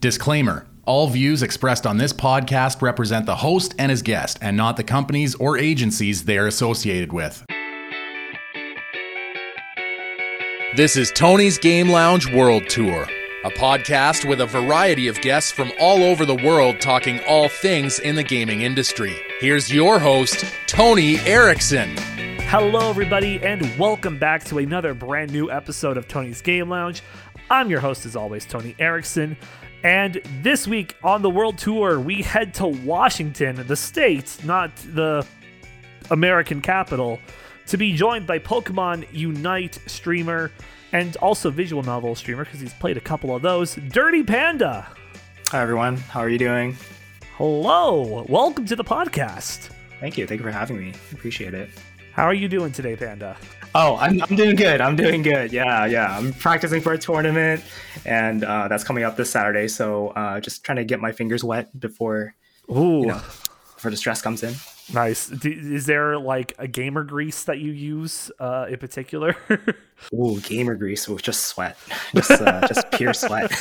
Disclaimer All views expressed on this podcast represent the host and his guest, and not the companies or agencies they are associated with. This is Tony's Game Lounge World Tour, a podcast with a variety of guests from all over the world talking all things in the gaming industry. Here's your host, Tony Erickson. Hello, everybody, and welcome back to another brand new episode of Tony's Game Lounge. I'm your host, as always, Tony Erickson. And this week on the world tour, we head to Washington, the state, not the American capital, to be joined by Pokemon Unite streamer and also visual novel streamer, because he's played a couple of those, Dirty Panda. Hi, everyone. How are you doing? Hello. Welcome to the podcast. Thank you. Thank you for having me. Appreciate it. How are you doing today, Panda? Oh, I'm, I'm doing good. I'm doing good. Yeah, yeah. I'm practicing for a tournament, and uh, that's coming up this Saturday. So uh, just trying to get my fingers wet before, Ooh, you know, before the stress comes in. nice. D- is there like a gamer grease that you use uh, in particular? Ooh, gamer grease with just sweat, just uh, just pure sweat.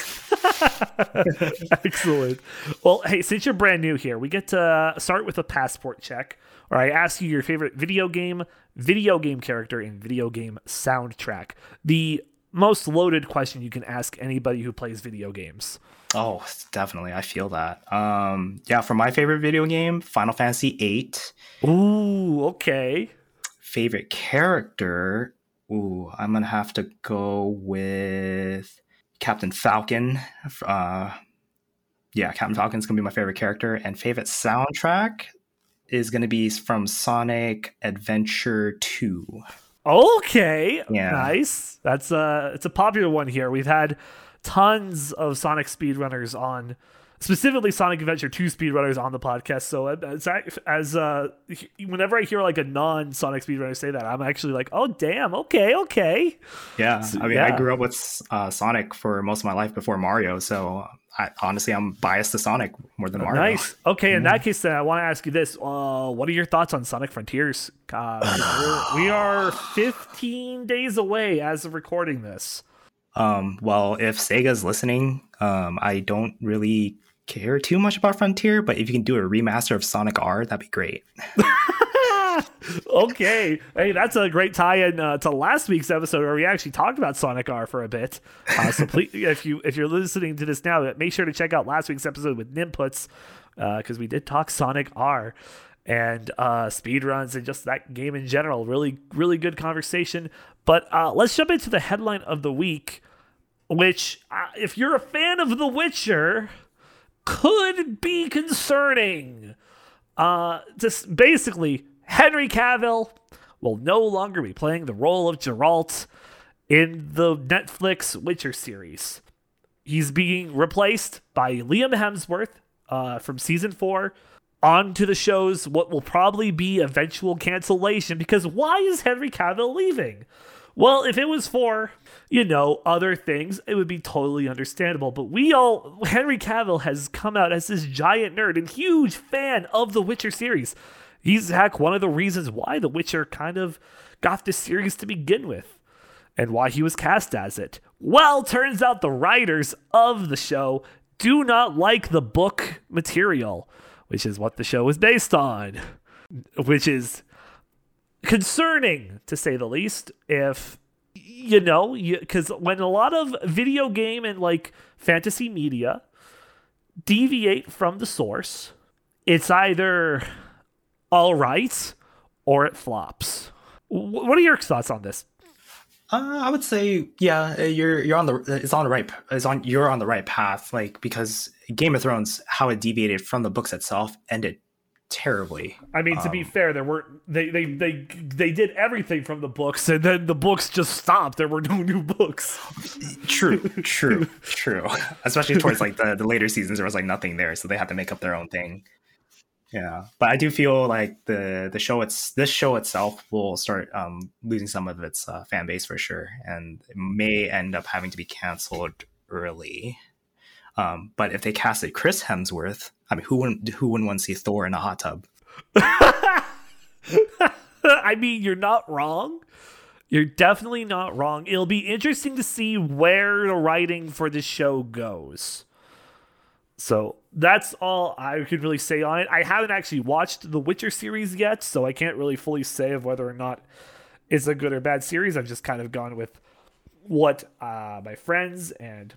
Excellent. Well, hey, since you're brand new here, we get to start with a passport check, where I ask you your favorite video game, video game character, and video game soundtrack. The most loaded question you can ask anybody who plays video games. Oh, definitely. I feel that. Um, yeah, for my favorite video game, Final Fantasy VIII. Ooh, okay. Favorite character. Ooh, I'm gonna have to go with Captain Falcon. Uh, yeah, Captain Falcon's gonna be my favorite character, and favorite soundtrack is gonna be from Sonic Adventure Two. Okay. Yeah. Nice. That's a it's a popular one here. We've had tons of Sonic speedrunners on specifically Sonic Adventure 2 speedrunners on the podcast. So as as uh whenever I hear like a non-Sonic speedrunner say that, I'm actually like, "Oh damn, okay, okay." Yeah, I mean, yeah. I grew up with uh, Sonic for most of my life before Mario, so I, honestly, I'm biased to Sonic more than Mario. Nice. Okay, in that case then I want to ask you this. Uh what are your thoughts on Sonic Frontiers? Uh, we are 15 days away as of recording this. Um, well, if Sega's listening, um, I don't really care too much about Frontier, but if you can do a remaster of Sonic R, that'd be great. okay. Hey, that's a great tie-in uh, to last week's episode where we actually talked about Sonic R for a bit. Uh, so please, if you if you're listening to this now, make sure to check out last week's episode with Nimputs because we did talk Sonic R and uh, speedruns and just that game in general. Really, really good conversation. But uh, let's jump into the headline of the week, which, uh, if you're a fan of The Witcher, could be concerning. Uh, just basically, Henry Cavill will no longer be playing the role of Geralt in the Netflix Witcher series. He's being replaced by Liam Hemsworth uh, from season four onto the show's what will probably be eventual cancellation because why is Henry Cavill leaving? Well, if it was for, you know, other things, it would be totally understandable. But we all, Henry Cavill has come out as this giant nerd and huge fan of the Witcher series. He's heck one of the reasons why The Witcher kind of got this series to begin with and why he was cast as it. Well, turns out the writers of the show do not like the book material, which is what the show is based on, which is concerning to say the least. If you know, because when a lot of video game and like fantasy media deviate from the source, it's either all right or it flops. Wh- What are your thoughts on this? Uh, I would say, yeah, you're you're on the it's on the right it's on you're on the right path. Like because Game of Thrones, how it deviated from the books itself, ended terribly. I mean, to be fair, there weren't they they they they did everything from the books, and then the books just stopped. There were no new books. True, true, true. Especially towards like the, the later seasons, there was like nothing there, so they had to make up their own thing. Yeah, but I do feel like the the show it's this show itself will start um, losing some of its uh, fan base for sure, and it may end up having to be canceled early. Um, but if they casted Chris Hemsworth, I mean, who wouldn't who wouldn't want to see Thor in a hot tub? I mean, you're not wrong. You're definitely not wrong. It'll be interesting to see where the writing for the show goes. So that's all I could really say on it. I haven't actually watched the Witcher series yet, so I can't really fully say of whether or not it's a good or bad series. I've just kind of gone with what uh, my friends and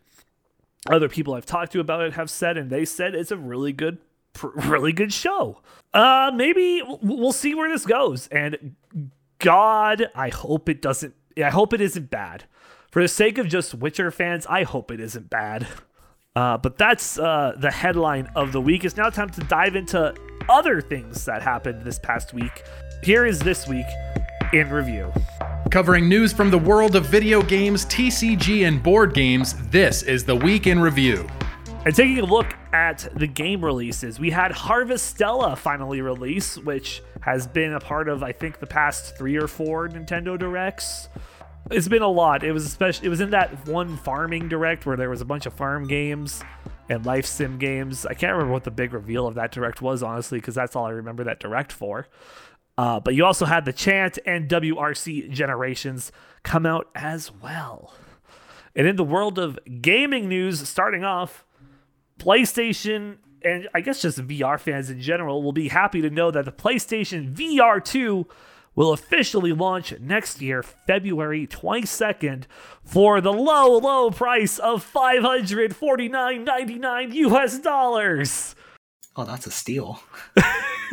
other people I've talked to about it have said, and they said it's a really good, really good show. Uh, maybe we'll see where this goes. And God, I hope it doesn't. I hope it isn't bad. For the sake of just Witcher fans, I hope it isn't bad. Uh, but that's uh, the headline of the week. It's now time to dive into other things that happened this past week. Here is this week in review. Covering news from the world of video games, TCG, and board games, this is the Week in Review. And taking a look at the game releases, we had Harvestella finally release, which has been a part of, I think, the past three or four Nintendo Directs. It's been a lot. It was especially it was in that one farming direct where there was a bunch of farm games and life sim games. I can't remember what the big reveal of that direct was, honestly, because that's all I remember that direct for. Uh, but you also had the Chant and WRC generations come out as well. And in the world of gaming news, starting off, PlayStation and I guess just VR fans in general will be happy to know that the PlayStation VR 2 will officially launch next year, February 22nd, for the low, low price of 549.99 US dollars. Oh, that's a steal.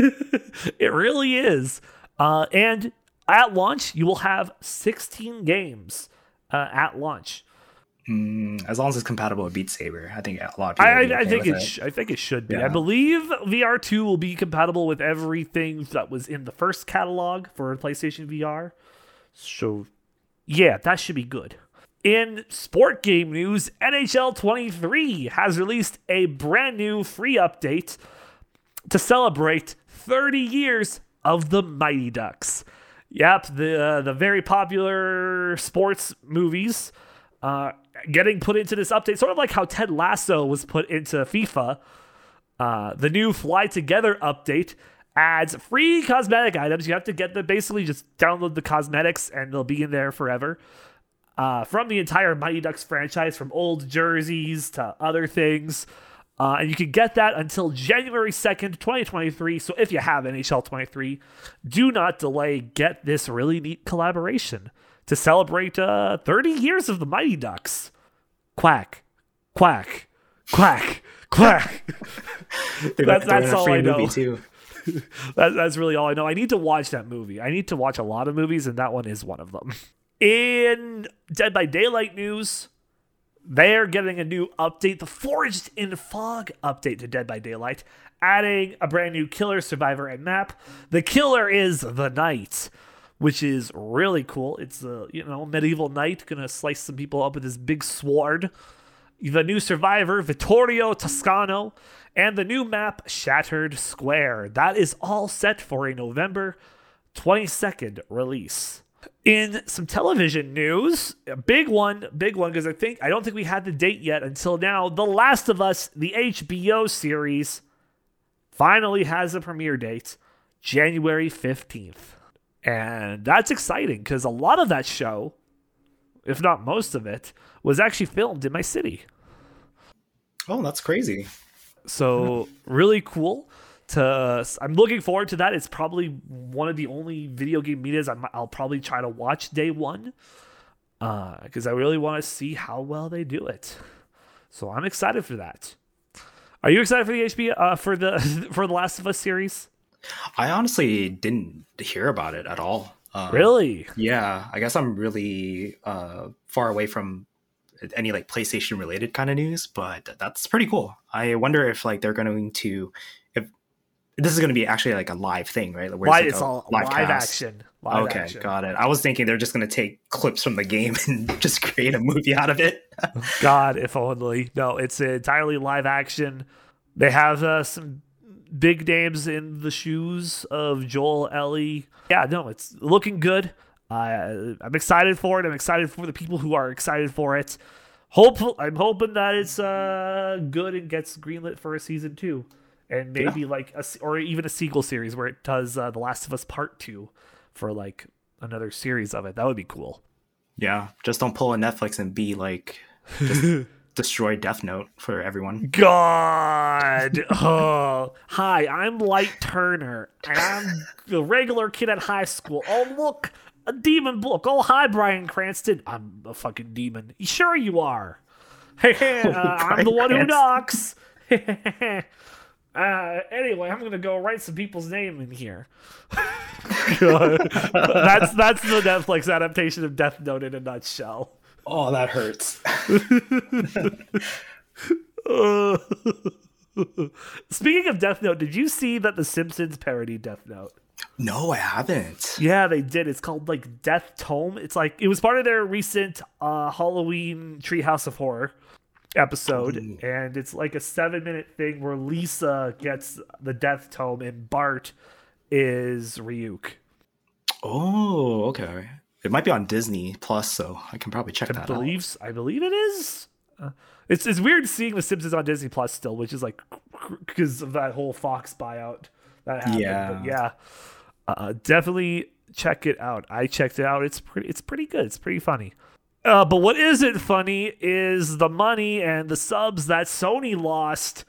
it really is. Uh, and at launch, you will have 16 games uh, at launch. Mm, as long as it's compatible with Beat Saber, I think a lot of people. I, okay I think it. it. Sh- I think it should be. Yeah. I believe VR two will be compatible with everything that was in the first catalog for PlayStation VR. So, yeah, that should be good. In sport game news, NHL 23 has released a brand new free update to celebrate 30 years of the Mighty Ducks. Yep, the uh, the very popular sports movies uh, getting put into this update, sort of like how Ted Lasso was put into FIFA. Uh, the new Fly Together update adds free cosmetic items. You have to get them, basically just download the cosmetics, and they'll be in there forever. Uh, from the entire Mighty Ducks franchise, from old jerseys to other things. Uh, and you can get that until January 2nd, 2023. So if you have NHL 23, do not delay. Get this really neat collaboration to celebrate uh, 30 years of the Mighty Ducks. Quack, quack, quack, quack. That's- that's all I know. that, that's really all I know. I need to watch that movie. I need to watch a lot of movies, and that one is one of them. In Dead by Daylight news, they're getting a new update, the Forged in Fog update to Dead by Daylight, adding a brand new killer, survivor, and map. The killer is the knight, which is really cool. It's a you know medieval knight gonna slice some people up with his big sword. The new survivor, Vittorio Toscano, and the new map, Shattered Square. That is all set for a November 22nd release. In some television news, a big one, big one, because I think I don't think we had the date yet until now. The Last of Us, the HBO series, finally has a premiere date, January 15th. And that's exciting because a lot of that show, if not most of it, was actually filmed in my city. Oh, that's crazy. So really cool. To I'm looking forward to that. It's probably one of the only video game medias I'm, I'll probably try to watch day one, because I really want to see how well they do it. So I'm excited for that. Are you excited for the HB uh, for the for the Last of Us series? I honestly didn't hear about it at all. Um, Really? Yeah, I guess I'm really uh, far away from any like PlayStation related kind of news, but that's pretty cool. I wonder if like they're going to this is going to be actually like a live thing, right? Where Why like, it's all live, cast. action? Live okay, action. got it. I was thinking they're just going to take clips from the game and just create a movie out of it. God, if only. No, it's entirely live action. They have uh, some big names in the shoes of Joel Ellie. Yeah, no, it's looking good. Uh, I'm excited for it. I'm excited for the people who are excited for it. Hopeful, I'm hoping that it's uh, good and gets greenlit for a season two, and maybe like a, or even a sequel series where it does uh, The Last of Us Part Two for like another series of it. That would be cool. yeah, just don't pull a Netflix and be like destroy Death Note for everyone. God. oh. Hi, I'm Light Turner, and I'm the regular kid at high school. Oh, look, a demon book. Oh, hi, Bryan Cranston. I'm a fucking demon. Sure, you are. Hey, uh, I'm the one who knocks. Uh, anyway, I'm gonna go write some people's name in here. that's that's the Netflix adaptation of Death Note in a nutshell. Oh, that hurts. Speaking of Death Note, did you see that The Simpsons parody Death Note? No, I haven't. Yeah, they did. It's called like Death Tome. It's like it was part of their recent uh, Halloween Treehouse of Horror episode, and it's like a seven minute thing where Lisa gets the Death Tome and Bart is Ryuk. Oh, okay. It might be on Disney Plus, so I can probably check I that believes, out. I believe it is. Uh, it's it's weird seeing The Simpsons on Disney Plus still, which is like because of that whole Fox buyout that happened. Yeah, but yeah, uh, definitely check it out. I checked it out. It's pretty. It's pretty good. It's pretty funny. Uh, but what isn't funny is the money and the subs that Sony lost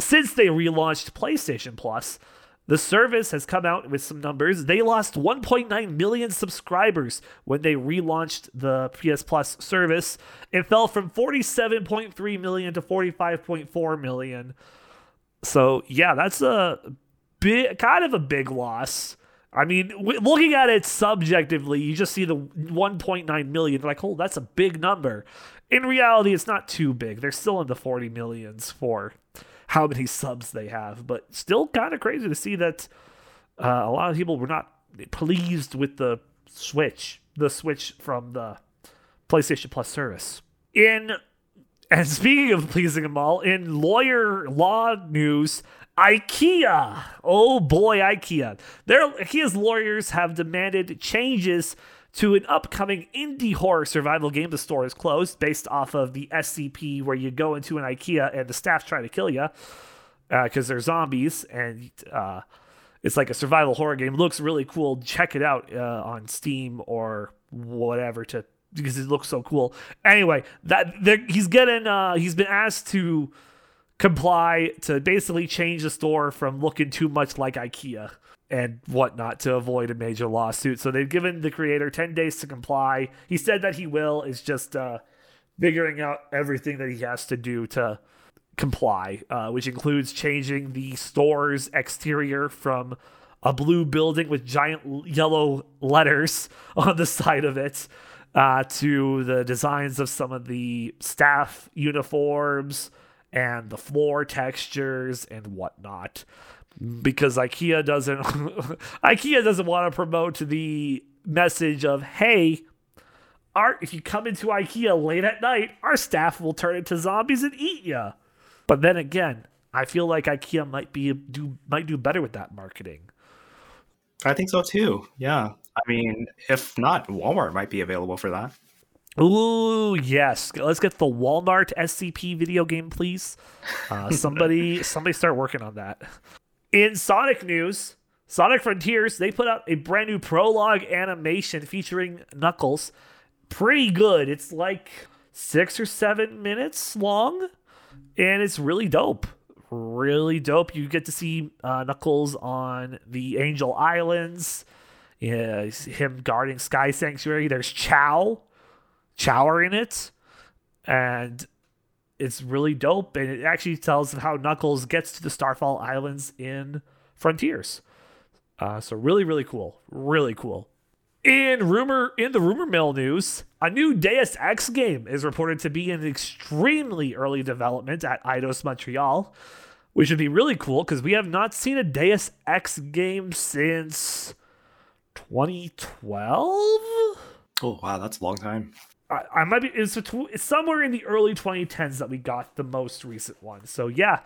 since they relaunched PlayStation Plus. The service has come out with some numbers. They lost 1.9 million subscribers when they relaunched the PS Plus service. It fell from 47.3 million to 45.4 million. So, yeah, that's a big kind of a big loss. I mean, looking at it subjectively, you just see the 1.9 million. Like, oh, that's a big number. In reality, it's not too big. They're still in the 40 millions for how many subs they have, but still kind of crazy to see that uh, a lot of people were not pleased with the Switch, the Switch from the PlayStation Plus service. In and speaking of pleasing them all, in lawyer law news, IKEA. Oh boy, IKEA. Their IKEA's lawyers have demanded changes to an upcoming indie horror survival game. The store is closed based off of the SCP, where you go into an IKEA and the staff try to kill you because uh, they're zombies, and uh, it's like a survival horror game. Looks really cool. Check it out uh, on Steam or whatever to because it looks so cool. Anyway, that he's getting uh, he's been asked to comply to basically change the store from looking too much like IKEA and whatnot to avoid a major lawsuit. So they've given the creator 10 days to comply. He said that he will, is just uh, figuring out everything that he has to do to comply, uh, which includes changing the store's exterior from a blue building with giant yellow letters on the side of it uh, to the designs of some of the staff uniforms and the floor textures and whatnot because IKEA doesn't IKEA doesn't want to promote the message of hey art if you come into IKEA late at night our staff will turn into zombies and eat you. But then again, I feel like IKEA might be do might do better with that marketing. I think so too. Yeah. I mean, if not, Walmart might be available for that. Ooh, yes. Let's get the Walmart SCP video game, please. Uh, somebody, somebody, start working on that. In Sonic news, Sonic Frontiers they put out a brand new prologue animation featuring Knuckles. Pretty good. It's like six or seven minutes long, and it's really dope. Really dope. You get to see uh, Knuckles on the Angel Islands. Yeah, him guarding Sky Sanctuary. There's Chao Chower in it, and it's really dope. And it actually tells how Knuckles gets to the Starfall Islands in Frontiers. Uh, so really, really cool, really cool. In rumor, in the rumor mill news, a new Deus Ex game is reported to be in extremely early development at Eidos Montreal, which would be really cool because we have not seen a Deus Ex game since 2012. Oh wow, that's a long time. I, I might be it's, it's somewhere in the early 2010s that we got the most recent one. So yeah,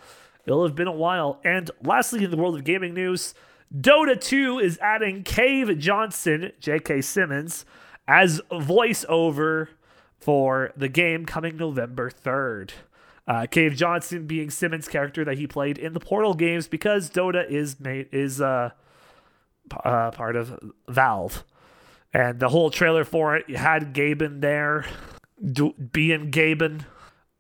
it'll have been a while. And lastly, in the world of gaming news, Dota 2 is adding Cave Johnson, J.K. Simmons, as voiceover for the game coming November 3rd. Uh, Cave Johnson being Simmons' character that he played in the Portal games because Dota is made is uh, uh, part of Valve and the whole trailer for it had Gaben there, do, being Gaben.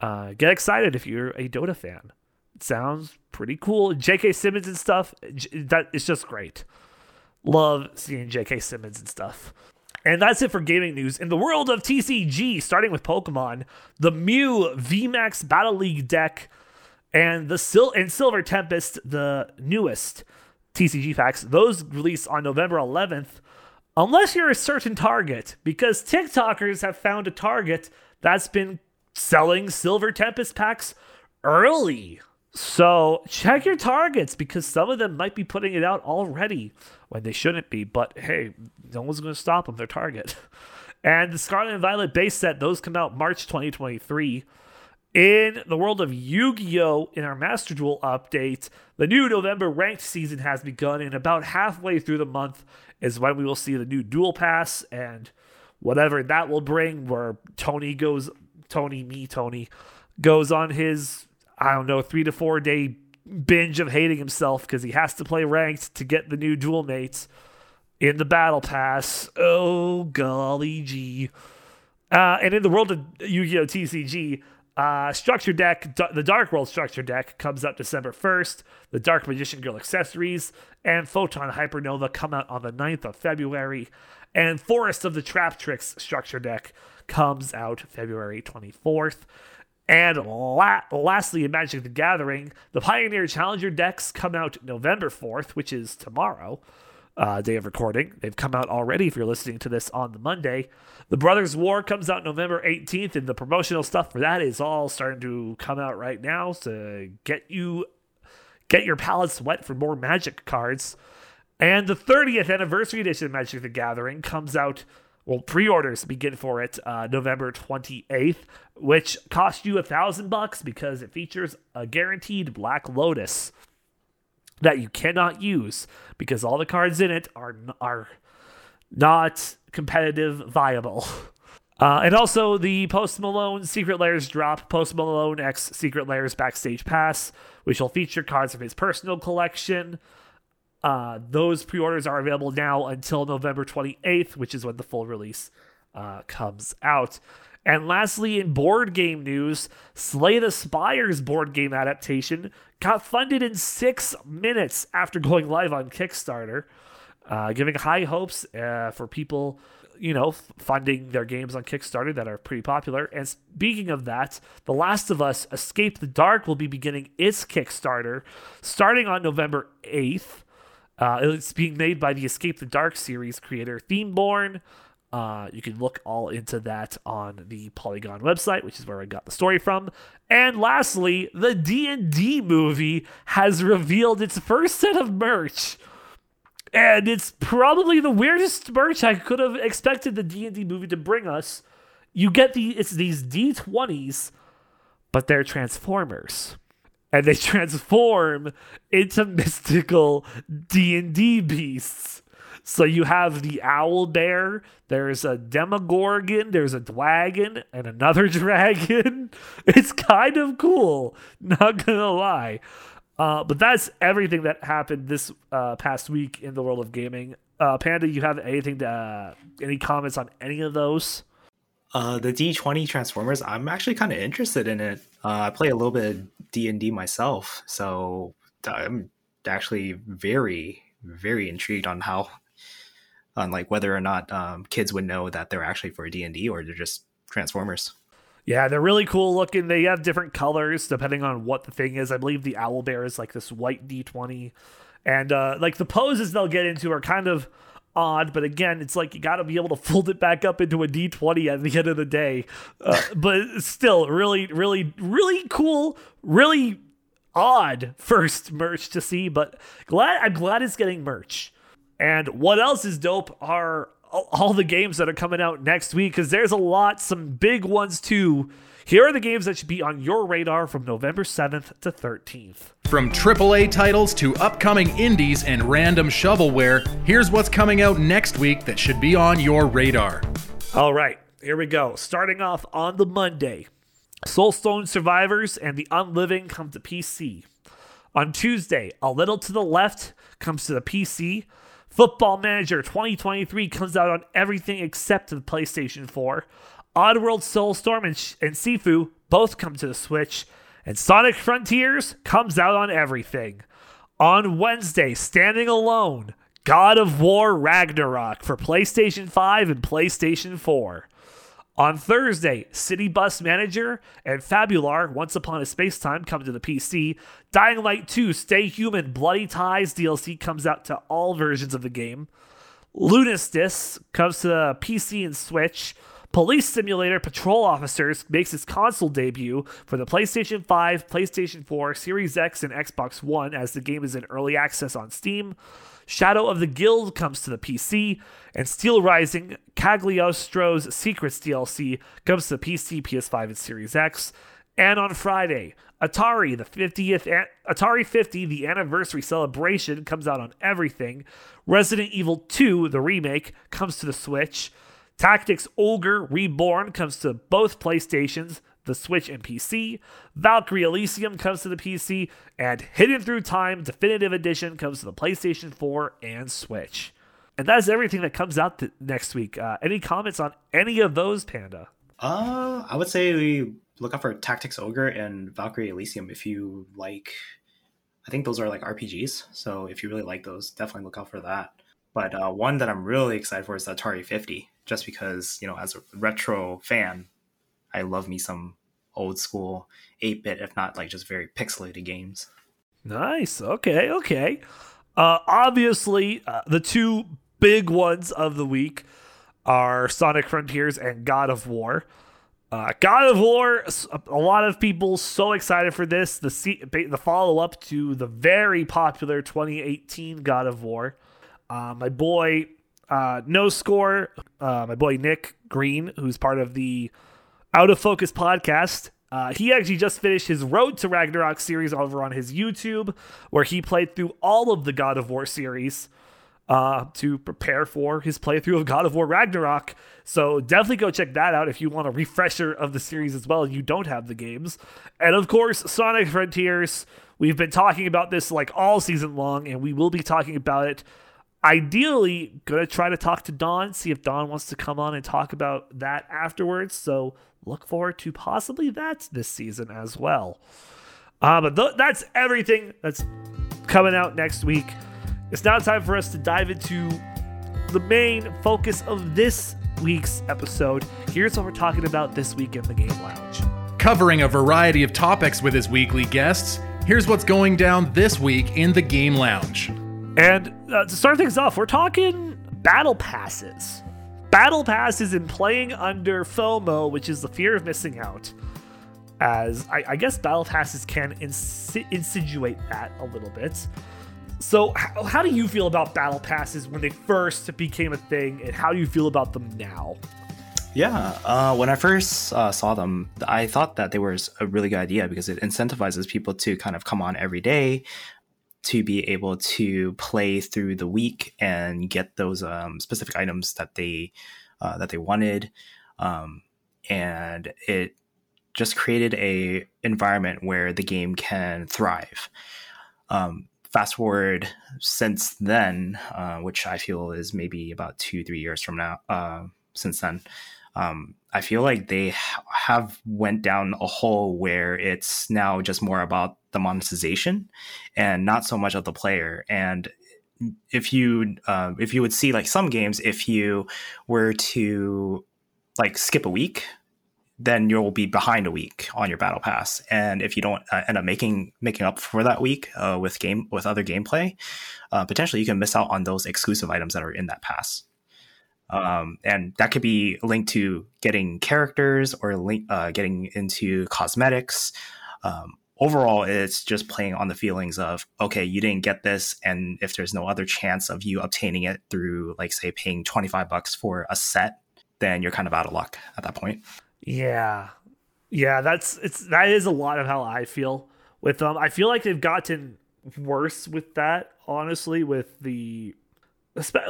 Uh, get excited if you're a Dota fan. It sounds pretty cool. J.K. Simmons and stuff. That it's just great. Love seeing J.K. Simmons and stuff. And that's it for gaming news. In the world of TCG, starting with Pokemon, the Mew VMAX Battle League deck and the Sil- and Silver Tempest, the newest TCG packs, those release on November 11th. Unless you're a certain target, because TikTokers have found a target that's been selling Silver Tempest packs early. So check your targets because some of them might be putting it out already when they shouldn't be. But hey, no one's going to stop them. They're target. And the Scarlet and Violet base set, those come out March 2023. In the world of Yu Gi Oh! in our Master Duel update, the new November ranked season has begun, and about halfway through the month is when we will see the new duel Pass and whatever that will bring, where Tony goes, Tony, me, Tony, goes on his I don't know, three to four day binge of hating himself because he has to play ranked to get the new duel mates in the battle pass. Oh, golly gee. Uh, and in the world of Yu Gi Oh! TCG, uh, structure deck, the Dark World structure deck comes out December 1st. The Dark Magician Girl accessories and Photon Hypernova come out on the 9th of February. And Forest of the Traptrix structure deck comes out February 24th. And la- lastly, in Magic the Gathering, the Pioneer Challenger decks come out November 4th, which is tomorrow, uh, day of recording. They've come out already if you're listening to this on the Monday. The Brothers War comes out November 18th, and the promotional stuff for that is all starting to come out right now to get you get your palates wet for more Magic cards. And the 30th anniversary edition of Magic the Gathering comes out well, pre-orders begin for it uh, November 28th, which cost you a thousand bucks because it features a guaranteed Black Lotus that you cannot use because all the cards in it are are not competitive viable. Uh, and also the Post Malone Secret Lairs drop, Post Malone X Secret Lairs Backstage Pass, which will feature cards from his personal collection. Uh, those pre-orders are available now until November 28th, which is when the full release uh, comes out. And lastly, in board game news, Slay the Spire's board game adaptation got funded in six minutes after going live on Kickstarter, uh, giving high hopes uh, for people, you know, funding their games on Kickstarter that are pretty popular. And speaking of that, The Last of Us Escape the Dark will be beginning its Kickstarter starting on November 8th. Uh, it's being made by the Escape the Dark series creator Themeborne. Uh, you can look all into that on the Polygon website, which is where I got the story from. And lastly, the D&D movie has revealed its first set of merch. And it's probably the weirdest merch I could have expected the D&D movie to bring us. You get the it's these D20s, but they're transformers and they transform into mystical D&D beasts. So you have the owl bear, there's a demogorgon, there's a dragon, and another dragon. It's kind of cool, not gonna lie. Uh, but that's everything that happened this uh, past week in the world of gaming. Uh, Panda, you have anything to, uh, any comments on any of those? Uh, the D20 Transformers, I'm actually kind of interested in it. Uh, I play a little bit of D&D myself, so I'm actually very, very intrigued on how, on like whether or not um, kids would know that they're actually for D&D or they're just Transformers. Yeah, they're really cool looking. They have different colors depending on what the thing is. I believe the owl bear is like this white D20. And uh, like the poses they'll get into are kind of odd, but again, it's like you got to be able to fold it back up into a D20 at the end of the day. Uh, but still, really, really, really cool, really odd first merch to see. But glad I'm glad it's getting merch. And what else is dope are all the games that are coming out next week because there's a lot, some big ones too. Here are the games that should be on your radar from November 7th to 13th. From AAA titles to upcoming indies and random shovelware, here's what's coming out next week that should be on your radar. All right, here we go. Starting off on the Monday, Soulstone Survivors and the Unliving come to PC. On Tuesday, A Little to the Left comes to the PC. Football Manager 2023 comes out on everything except the PlayStation 4. Oddworld Soulstorm and, and Sifu both come to the Switch, and Sonic Frontiers comes out on everything. On Wednesday, standing alone, God of War Ragnarok for PlayStation 5 and PlayStation 4. On Thursday, City Bus Manager and Fabular Once Upon a Space Time come to the PC. Dying Light 2 Stay Human Bloody Ties DLC comes out to all versions of the game. Lunistice comes to the PC and Switch. Police Simulator Patrol Officers makes its console debut for the PlayStation 5, PlayStation 4, Series X, and Xbox One as the game is in early access on Steam. Shadow of the Guild comes to the PC, and Steel Rising Cagliostro's Secrets DLC comes to the PC, PS5, and Series X. And on Friday, Atari, the 50th Atari 50, the anniversary celebration comes out on everything. Resident Evil 2, the remake, comes to the Switch. Tactics Ogre Reborn comes to both PlayStations the Switch and PC. Valkyrie Elysium comes to the PC, and Hidden Through Time Definitive Edition comes to the PlayStation 4 and Switch. And that's everything that comes out th- next week. Uh, any comments on any of those, Panda? Uh, I would say we look out for Tactics Ogre and Valkyrie Elysium if you like. I think those are like RPGs, so if you really like those, definitely look out for that. But uh, one that I'm really excited for is the Atari 50, just because you know, as a retro fan, I love me some old school 8 bit, if not like just very pixelated games. Nice. Okay. Okay. Uh, obviously, uh, the two big ones of the week are Sonic Frontiers and God of War. Uh, God of War, a lot of people so excited for this. The the follow up to the very popular 2018 God of War. Uh, my boy, uh, No Score, uh, my boy Nick Green, who's part of the out of Focus podcast. Uh, he actually just finished his Road to Ragnarok series over on his YouTube, where he played through all of the God of War series uh, to prepare for his playthrough of God of War Ragnarok. So definitely go check that out if you want a refresher of the series as well and you don't have the games. And of course, Sonic Frontiers. We've been talking about this like all season long, and we will be talking about it ideally gonna try to talk to Don, see if Don wants to come on and talk about that afterwards. So look forward to possibly that this season as well. Uh, but th- that's everything that's coming out next week. It's now time for us to dive into the main focus of this week's episode. Here's what we're talking about this week in the Game Lounge. Covering a variety of topics with his weekly guests, here's what's going down this week in the Game Lounge. And uh, to start things off, we're talking battle passes. Battle passes and playing under FOMO, which is the fear of missing out. As I, I guess battle passes can insinuate that a little bit. So, how, how do you feel about battle passes when they first became a thing, and how do you feel about them now? Yeah, uh, when I first uh, saw them, I thought that they were a really good idea because it incentivizes people to kind of come on every day, to be able to play through the week and get those um, specific items that they uh, that they wanted, um, and it just created a environment where the game can thrive. Um, fast forward since then, uh, which I feel is maybe about two three years from now. Uh, since then, um, I feel like they have went down a hole where it's now just more about the monetization and not so much of the player. And if you uh, if you would see like some games, if you were to like skip a week, then you'll be behind a week on your battle pass. And if you don't uh, end up making making up for that week uh, with game with other gameplay, uh, potentially you can miss out on those exclusive items that are in that pass. Um, and that could be linked to getting characters or link, uh, getting into cosmetics. Um, overall, it's just playing on the feelings of okay, you didn't get this, and if there's no other chance of you obtaining it through, like, say, paying twenty five bucks for a set, then you're kind of out of luck at that point. Yeah, yeah, that's it's that is a lot of how I feel with them. I feel like they've gotten worse with that, honestly, with the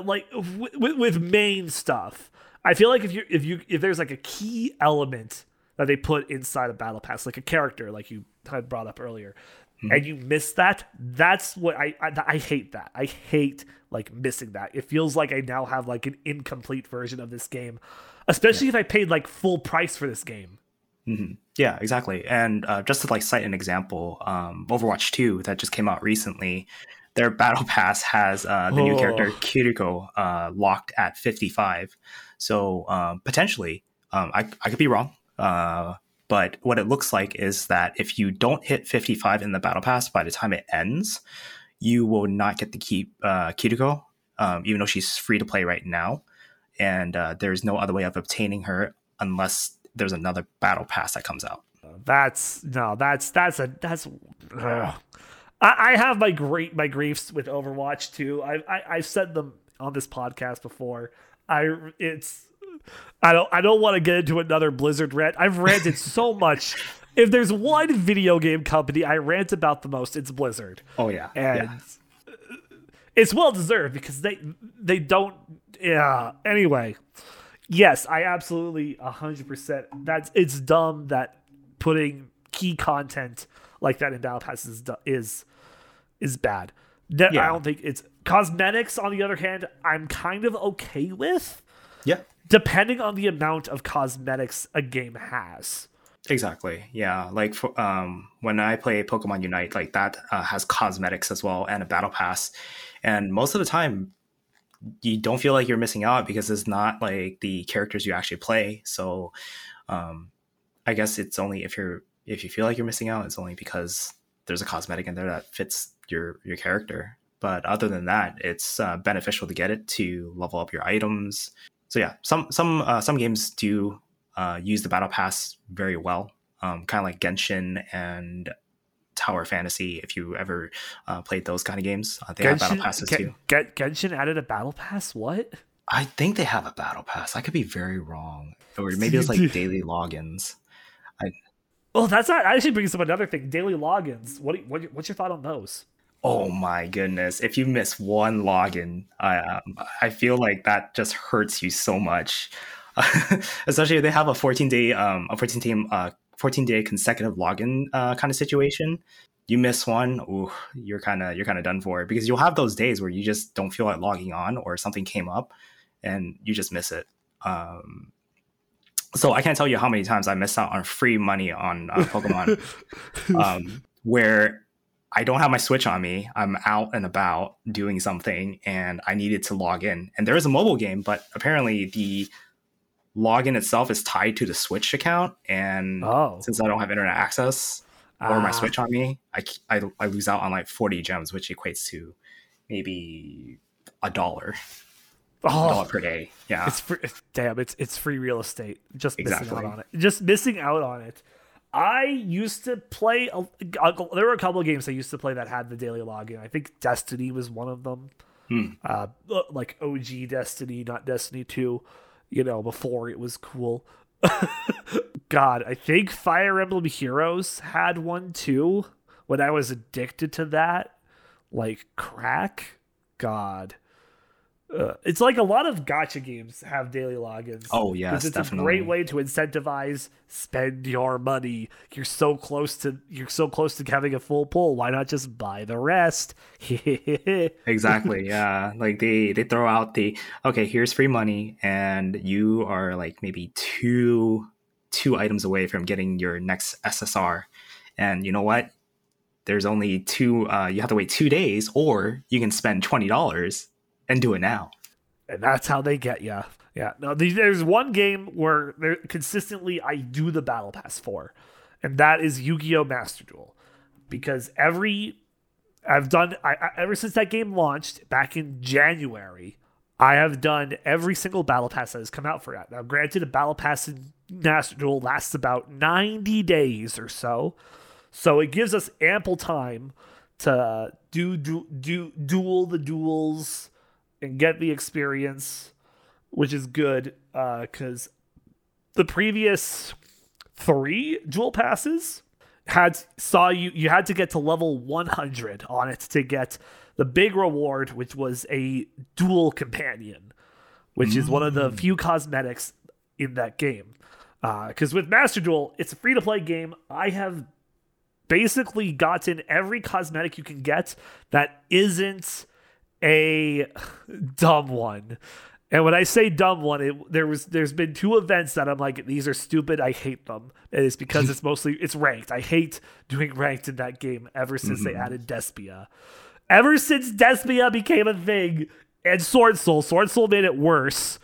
like with, with main stuff. I feel like if you if you if there's like a key element that they put inside a battle pass, like a character, like you had brought up earlier, mm-hmm. and you miss that, that's what I, I, I hate that. I hate like missing that. It feels like I now have like an incomplete version of this game, especially yeah. if I paid like full price for this game. Mm-hmm. Yeah, exactly. And uh, just to like cite an example, um, Overwatch 2 that just came out recently, their battle pass has uh, the oh. new character oh. Kiriko uh, locked at 55. So um, potentially, um, I, I could be wrong. Uh, but what it looks like is that if you don't hit 55 in the battle pass by the time it ends, you will not get to keep uh, Kiriko, um, even though she's free to play right now. And uh, there's no other way of obtaining her unless there's another battle pass that comes out. That's no, that's that's a that's. I, I, have my great my griefs with Overwatch too. I, I I've said them on this podcast before. I it's I don't I don't want to get into another Blizzard rant. I've ranted so much. If there's one video game company I rant about the most, it's Blizzard. Oh yeah, and yeah. Uh, it's well deserved because they they don't. Yeah. Anyway, yes, I absolutely 100%. That's it's dumb that putting key content like that in Battle Pass is is is bad. yeah. I don't think it's cosmetics. On the other hand, I'm kind of okay with. Yeah. Depending on the amount of cosmetics a game has. Exactly. Yeah. Like for, um, when I play Pokemon Unite, like that uh, has cosmetics as well and a battle pass, and most of the time you don't feel like you're missing out because it's not like the characters you actually play. So um, I guess it's only if you're if you feel like you're missing out, it's only because there's a cosmetic in there that fits your your character. But other than that, it's uh, beneficial to get it to level up your items. So yeah, some some uh, some games do uh, use the battle pass very well, um, kind of like Genshin and tower fantasy if you ever uh, played those kind of games. Uh, they Genshin, have battle passes Gen- too. Gen- Genshin added a battle pass. What? I think they have a battle pass. I could be very wrong, or maybe it's like daily logins. I, well, that's not. Actually, brings up another thing. Daily logins. What, what What's your thought on those? Oh my goodness! If you miss one login, I um, I feel like that just hurts you so much. Especially if they have a 14 day um a 14 team uh 14 day consecutive login uh, kind of situation, you miss one, ooh, you're kind of you're kind of done for because you'll have those days where you just don't feel like logging on or something came up and you just miss it. Um, so I can't tell you how many times I missed out on free money on uh, Pokemon, um, where I don't have my Switch on me. I'm out and about doing something, and I needed to log in. And there is a mobile game, but apparently the login itself is tied to the Switch account, and oh. since I don't have internet access or my ah. Switch on me, I, I, I lose out on like forty gems, which equates to maybe a dollar. Oh, per day. Yeah, it's free, damn. It's it's free real estate. Just exactly. missing out on it. Just missing out on it. I used to play. A, a, there were a couple of games I used to play that had the daily login. I think Destiny was one of them. Hmm. Uh, like OG Destiny, not Destiny Two you know, before it was cool. God, I think Fire Emblem Heroes had one too when I was addicted to that. Like crack. God. Uh, it's like a lot of gacha games have daily logins. Oh yes, it's definitely. a great way to incentivize spend your money. You're so close to you're so close to having a full pull. Why not just buy the rest? exactly. Yeah, like they they throw out the okay, here's free money, and you are like maybe two two items away from getting your next SSR. And you know what? There's only two. Uh, you have to wait two days, or you can spend twenty dollars and do it now. And that's how they get you. Yeah. No, there's one game where consistently I do the battle pass for, and that is Yu-Gi-Oh! Master Duel, because every I've done I, I, ever since that game launched back in January. I have done every single battle pass that has come out for that. Now, granted, a battle pass in Master Duel lasts about 90 days or so, so it gives us ample time to do do do duel the duels and get the experience, which is good because uh, the previous three duel passes had saw you you had to get to level 100 on it to get the big reward which was a duel companion which mm. is one of the mm. few cosmetics in that game because uh, with master duel it's a free to play game i have basically gotten every cosmetic you can get that isn't a dumb one. And when I say dumb one, it, there was there's been two events that I'm like these are stupid. I hate them. And it's because mm-hmm. it's mostly it's ranked. I hate doing ranked in that game ever since they mm-hmm. added Despia. Ever since Despia became a thing and Sword Soul, Sword Soul made it worse.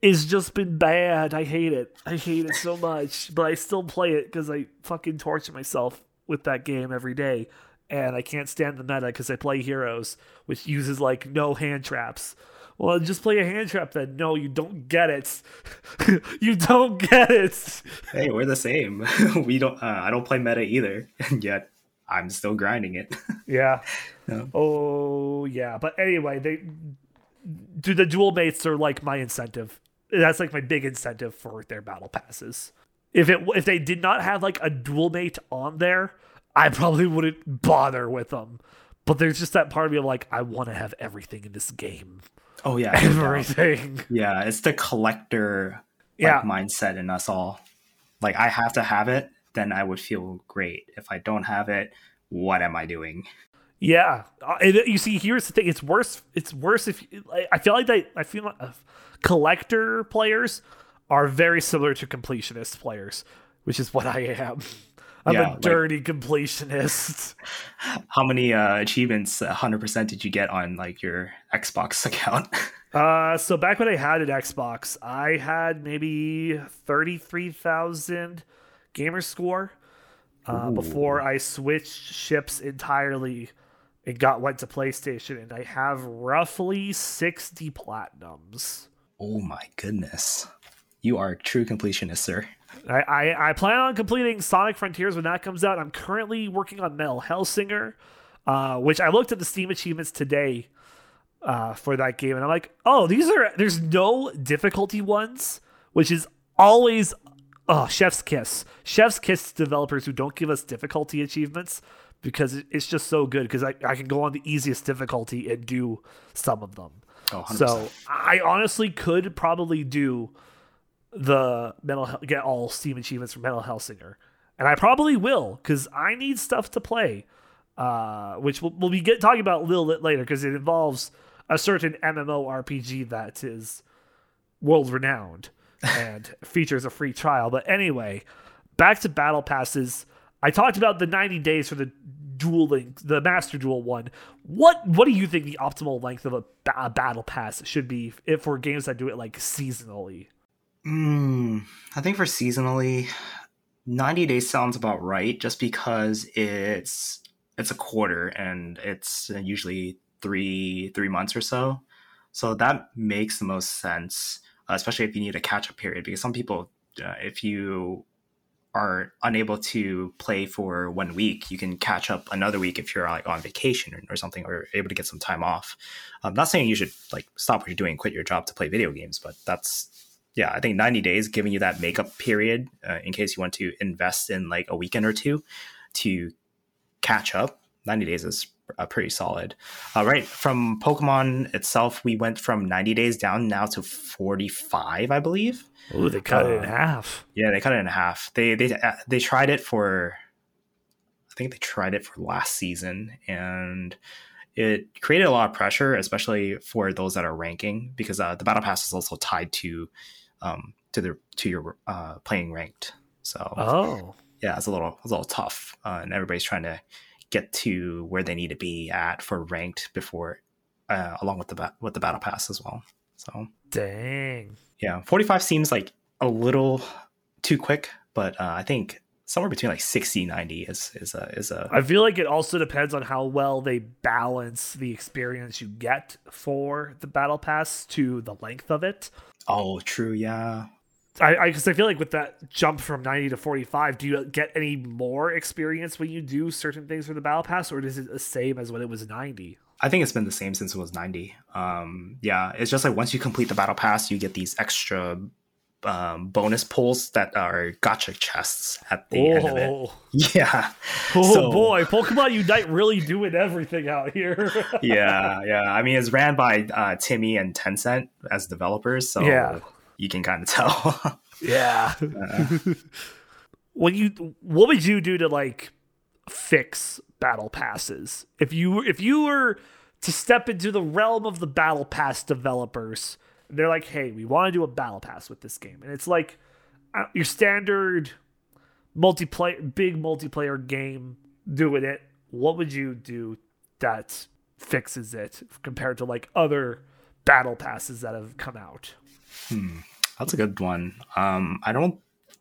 It's just been bad. I hate it. I hate it so much. But I still play it because I fucking torture myself with that game every day. And I can't stand the meta because I play Heroes, which uses like no hand traps. Well, just play a hand trap then. No, you don't get it. you don't get it. Hey, we're the same. we don't. Uh, I don't play meta either, and yet I'm still grinding it. Yeah. Oh yeah. But anyway, they do the duel mates are like my incentive. That's like my big incentive for their battle passes. If it if they did not have like a duel mate on there, I probably wouldn't bother with them. But there's just that part of me of like I want to have everything in this game. oh yeah. Everything. yeah. It's the collector like, Yeah. mindset in us all. Like I have to have it, then I would feel great. If I don't have it, what am I doing? Yeah, Uh, and you see, here's the thing: it's worse. It's worse if I- I feel like they. I feel like uh, collector players are very similar to completionist players, which is what I am. I'm Yeah, a like- dirty completionist. How many uh, achievements, 100% did you get on like your Xbox account? Uh, so back when I had an Xbox, I had maybe thirty-three thousand gamer score. Uh, before I switched ships entirely and got went to PlayStation, and I have roughly sixty platinums. oh my goodness. You are a true completionist, sir. I, I, I plan on completing Sonic Frontiers when that comes out. I'm currently working on Metal Hellsinger, uh, which I looked at the Steam achievements today uh, for that game, and I'm like, oh, these are there's no difficulty ones, which is always oh Chef's Kiss. Chef's Kiss developers who don't give us difficulty achievements because it's just so good because I, I can go on the easiest difficulty and do some of them. Oh, 100%. So I honestly could probably do the mental get all Steam achievements from Metal Hellsinger, and I probably will because I need stuff to play, uh, which we'll, we'll be get, talking about a little bit later because it involves a certain MMORPG that is world renowned and features a free trial. But anyway, back to battle passes. I talked about the 90 days for the dual link, the master duel one. What what do you think the optimal length of a, a battle pass should be if for games that do it like seasonally? Mm, I think for seasonally, 90 days sounds about right just because it's it's a quarter and it's usually three three months or so. So that makes the most sense, uh, especially if you need a catch up period. Because some people, uh, if you are unable to play for one week, you can catch up another week if you're like on vacation or, or something, or able to get some time off. I'm not saying you should like stop what you're doing, and quit your job to play video games, but that's yeah, I think 90 days giving you that makeup period uh, in case you want to invest in like a weekend or two to catch up. 90 days is uh, pretty solid. Uh, right from Pokemon itself, we went from 90 days down now to 45, I believe. Ooh, they cut it in Uh, half. Yeah, they cut it in half. They they uh, they tried it for, I think they tried it for last season, and it created a lot of pressure, especially for those that are ranking, because uh, the battle pass is also tied to, um, to the to your uh, playing ranked. So Oh, yeah, it's a little it's a little tough, uh, and everybody's trying to get to where they need to be at for ranked before, uh, along with the ba- with the battle pass as well. So dang. yeah, 45 seems like a little too quick, but uh, I think somewhere between like 60 90 is is a is a I feel like it also depends on how well they balance the experience you get for the battle pass to the length of it. Oh true yeah I I, 'cause I feel like with that jump from 90 to 45, do you get any more experience when you do certain things for the battle pass, or is it the same as when it was 90? I think it's been the same since it was 90 um yeah it's just like once you complete the battle pass you get these extra um, bonus pulls that are gacha chests at the end of it Oh, yeah oh So- boy, Pokemon Unite really doing everything out here. yeah yeah i mean it's ran by uh, TiMi and tencent as developers so Yeah. you can kind of tell yeah. when you, what would you do to like fix battle passes if you if you were to step into the realm of the battle pass developers? They're like, "Hey, we want to do a battle pass with this game," and it's like uh, your standard multiplayer, big multiplayer game doing it. What would you do that fixes it compared to like other battle passes that have come out? Hmm. That's a good one. Um, I don't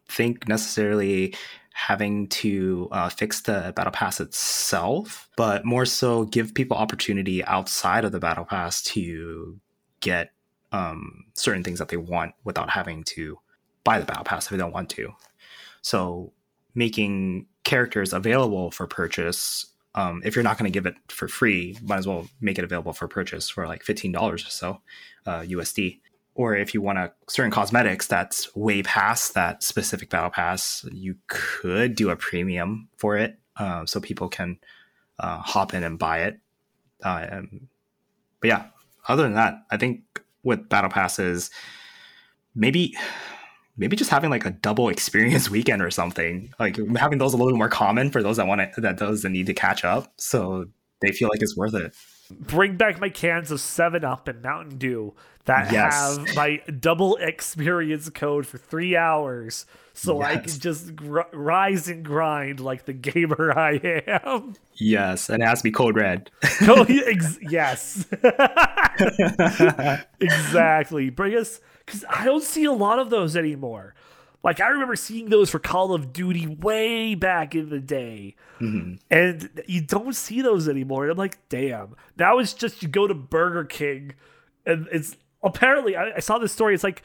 think necessarily having to uh, fix the battle pass itself, but more so give people opportunity outside of the battle pass to get um, certain things that they want without having to buy the battle pass if they don't want to. So making characters available for purchase. Um, if you're not going to give it for free, might as well make it available for purchase for like fifteen dollars or so uh, USD or if you want a certain cosmetics that's way past that specific battle pass, you could do a premium for it, uh, so people can uh, hop in and buy it. Uh, but yeah, other than that, I think with battle passes, maybe maybe just having like a double experience weekend or something, like having those a little bit more common for those that want to, that those that need to catch up, so they feel like it's worth it. Bring back my cans of Seven Up and Mountain Dew that yes. have my double experience code for three hours so yes. I can just gr- rise and grind like the gamer I am. Yes, and it has to be code red. oh, ex- yes. exactly. Bring us, because I don't see a lot of those anymore. Like I remember seeing those for Call of Duty way back in the day, mm-hmm. and you don't see those anymore. And I'm like, damn. Now it's just you go to Burger King, and it's apparently I, I saw this story. It's like,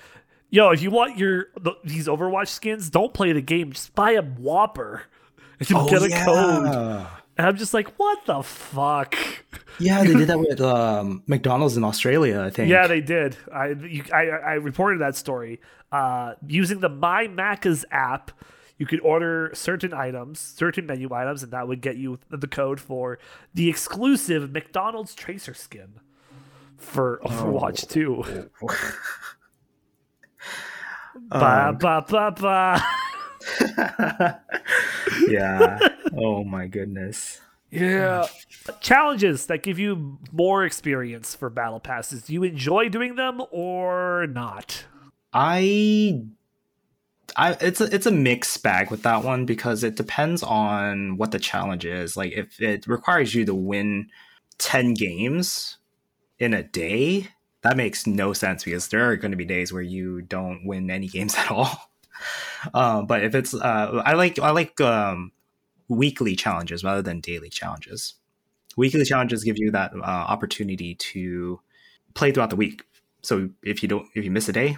yo, if you want your the, these Overwatch skins, don't play the game. Just buy a Whopper and you oh, get a yeah. code. And I'm just like, what the fuck? Yeah, they did that with um, McDonald's in Australia, I think. Yeah, they did. I you, I, I reported that story. Uh, using the My Macca's app, you could order certain items, certain menu items, and that would get you the code for the exclusive McDonald's Tracer skin for Overwatch oh. 2. ba um, ba ba ba. yeah. Oh my goodness. Yeah. Challenges that give you more experience for battle passes. Do you enjoy doing them or not? I I it's a it's a mixed bag with that one because it depends on what the challenge is. Like if it requires you to win 10 games, in a day, that makes no sense because there are going to be days where you don't win any games at all. Um, but if it's, uh, I like I like um, weekly challenges rather than daily challenges. Weekly challenges give you that uh, opportunity to play throughout the week. So if you don't, if you miss a day,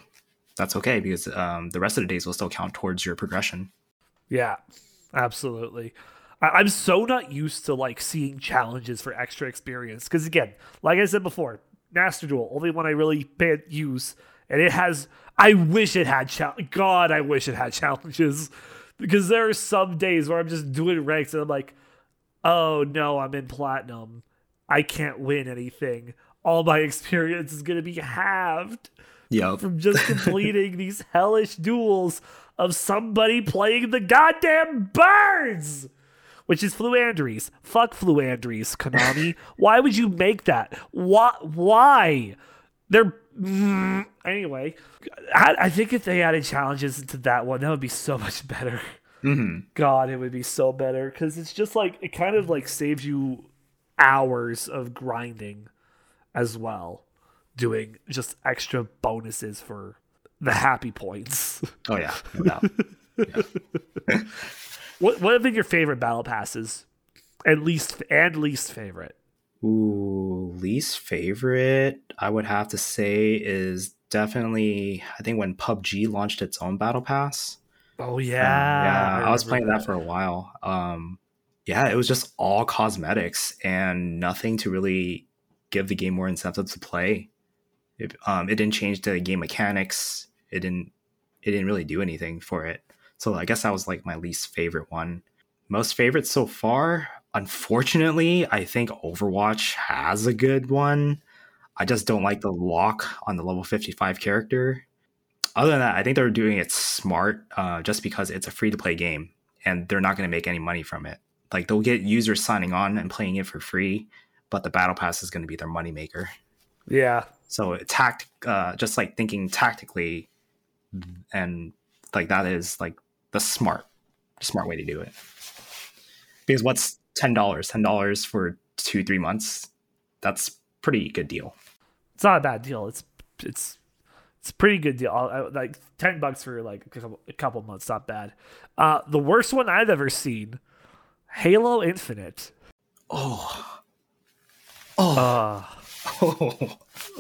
that's okay because um, the rest of the days will still count towards your progression. Yeah, absolutely. I- am so not used to like seeing challenges for extra experience because again, like I said before, Master Duel only one I really use, and it has. I wish it had. God, I wish it had challenges because there are some days where I'm just doing ranks and I'm like, oh no, I'm in platinum. I can't win anything. All my experience is gonna be halved. Yep. From just completing these hellish duels of somebody playing the goddamn birds which is Floowandereeze. Fuck Floowandereeze, Konami. Why would you make that? Why? Why? They're mm, anyway. I, I, think if they added challenges into that one, that would be so much better. Mm-hmm. God, it would be so better because it's just like it kind of like saves you hours of grinding as well, doing just extra bonuses for the happy points. Oh yeah, no yeah. What what have been your favorite battle passes? And least and least favorite. Ooh, least favorite, I would have to say is definitely I think when PUBG launched its own battle pass. Oh yeah. Um, yeah, I, I was playing that. that for a while. Um yeah, it was just all cosmetics and nothing to really give the game more incentive to play. It, um, it didn't change the game mechanics. It didn't. It didn't really do anything for it. So I guess that was like my least favorite one. Most favorite so far, unfortunately, I think Overwatch has a good one. I just don't like the lock on the level 55 character. Other than that, I think they're doing it smart uh, just because it's a free to play game and they're not going to make any money from it. Like they'll get users signing on and playing it for free, but the battle pass is going to be their moneymaker. Yeah. So tact, uh, just like thinking tactically, and like that is like the smart, smart way to do it. Because what's ten dollars? Ten dollars for two, three months. That's pretty good deal. It's not a bad deal. It's it's it's a pretty good deal. I, like ten bucks for like a couple, a couple months, not bad. Uh, the worst one I've ever seen, Halo Infinite. Oh, Uh, oh,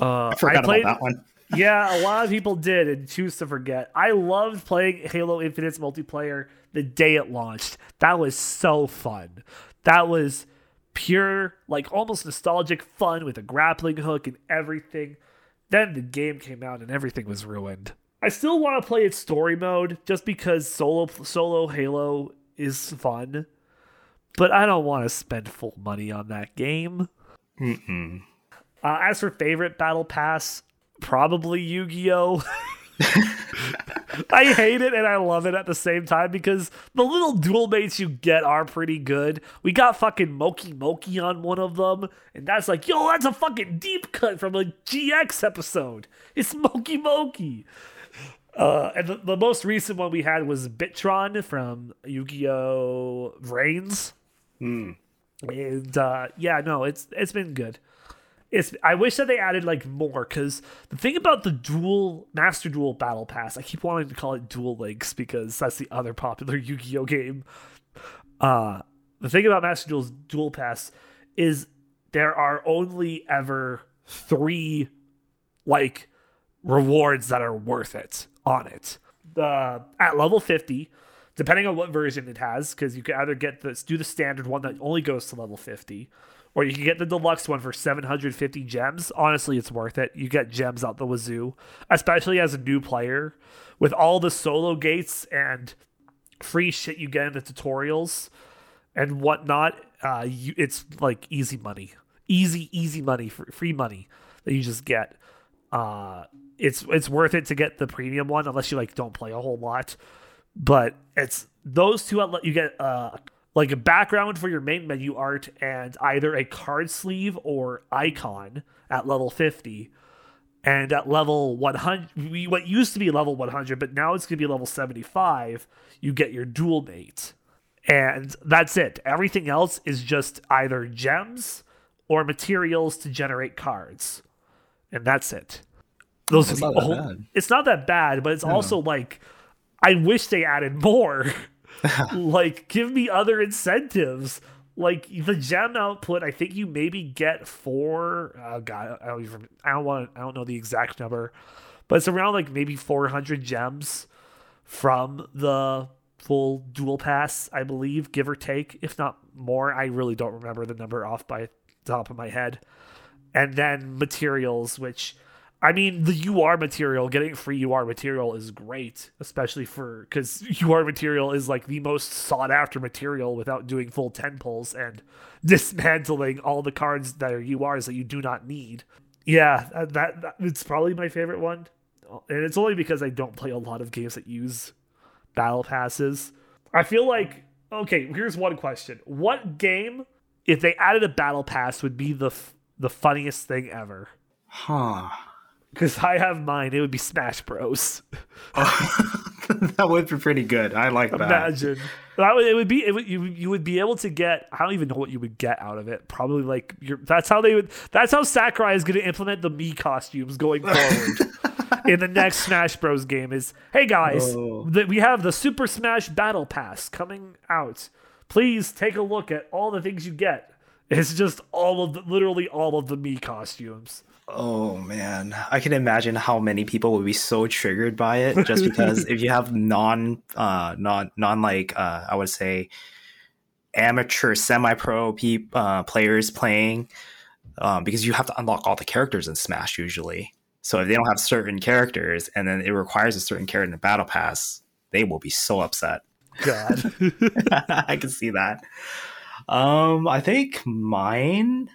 uh, I forgot played- about that one. yeah, a lot of people did and choose to forget. I loved playing Halo Infinite's multiplayer the day it launched. That was so fun. That was pure, like almost nostalgic fun with a grappling hook and everything. Then the game came out and everything was ruined. I still want to play its story mode just because solo solo Halo is fun, but I don't want to spend full money on that game. Mm-mm. Uh, as for favorite battle pass, probably Yu Gi Oh. I hate it and I love it at the same time because the little duel mates you get are pretty good. We got fucking Mokey Mokey on one of them, and that's like, yo, that's a fucking deep cut from a GX episode. It's Mokey Mokey. Uh, and the, the most recent one we had was Bitron from Yu Gi Oh! VRAINS. Hmm. And uh, yeah, no, it's it's been good. It's I wish that they added like more because the thing about the dual Master Duel Battle Pass, I keep wanting to call it Duel Links because that's the other popular Yu-Gi-Oh game. Uh the thing about Master Duel's Duel Pass is there are only ever three like rewards that are worth it on it. The at level 50, depending on what version it has, because you can either get this do the standard one that only goes to level 50, or you can get the deluxe one for 750 gems. Honestly, it's worth it. You get gems out the wazoo, especially as a new player with all the solo gates and free shit you get in the tutorials and whatnot. Uh, you, it's like easy money, easy, easy money, free money that you just get. Uh, it's it's worth it to get the premium one unless you like don't play a whole lot. But it's those two outlet you get uh like a background for your main menu art and either a card sleeve or icon at level 50 and at level 100 what used to be level 100 but now it's going to be level 75 you get your duel mate. And that's it. Everything else is just either gems or materials to generate cards. And that's it. Those the not that ol- bad. it's not that bad but it's also like i wish they added more like give me other incentives. Like the gem output i think you maybe get four oh god i don't even i don't want i don't know the exact number but it's around like maybe 400 gems from the full duel pass i believe give or take. If not more i really don't remember the number off by the top of my head. And then materials which I mean, the UR material, getting free UR material is great, especially for because UR material is like the most sought after material without doing full 10 pulls and dismantling all the cards that are URs that you do not need. Yeah, that, that, that it's probably my favorite one. Uh, and it's only because I don't play a lot of games that use battle passes. I feel like, okay, here's one question. What game, if they added a battle pass, would be the, the funniest thing ever? Huh. Because I have mine. It would be Smash Bros. that would be pretty good. I like that. Imagine that would it would be it would, you you would be able to get. I don't even know what you would get out of it. Probably like your. That's how they would. That's how Sakurai is going to implement the Mii costumes going forward. in the next Smash Bros game is hey guys, Oh. that we have the Super Smash Battle Pass coming out. Please take a look at all the things you get. It's just all of the, literally all of the Mii costumes. Oh man, I can imagine how many people would be so triggered by it just because if you have non uh non non like uh I would say amateur semi-pro peop, uh, players playing um, because you have to unlock all the characters in Smash usually. So if they don't have certain characters and then it requires a certain character in the battle pass, they will be so upset. God. I can see that. Um, I think mine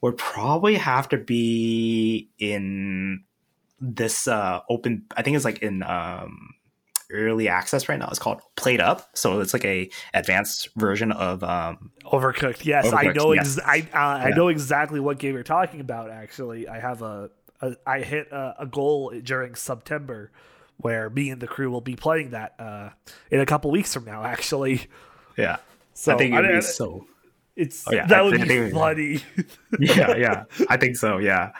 would probably have to be in this uh open. I think it's like in um early access right now. It's called Played PlateUp, so it's like a advanced version of um, Overcooked. Yes, I Overcooked, know. yes. Ex- I uh, I know exactly what game you're talking about. Actually, I have a, a I hit a, a goal during September where me and the crew will be playing that uh, in a couple weeks from now. Actually, yeah. so I think it would I- be so. It's Oh, yeah, that I would be think- funny. yeah, yeah. I think so. Yeah,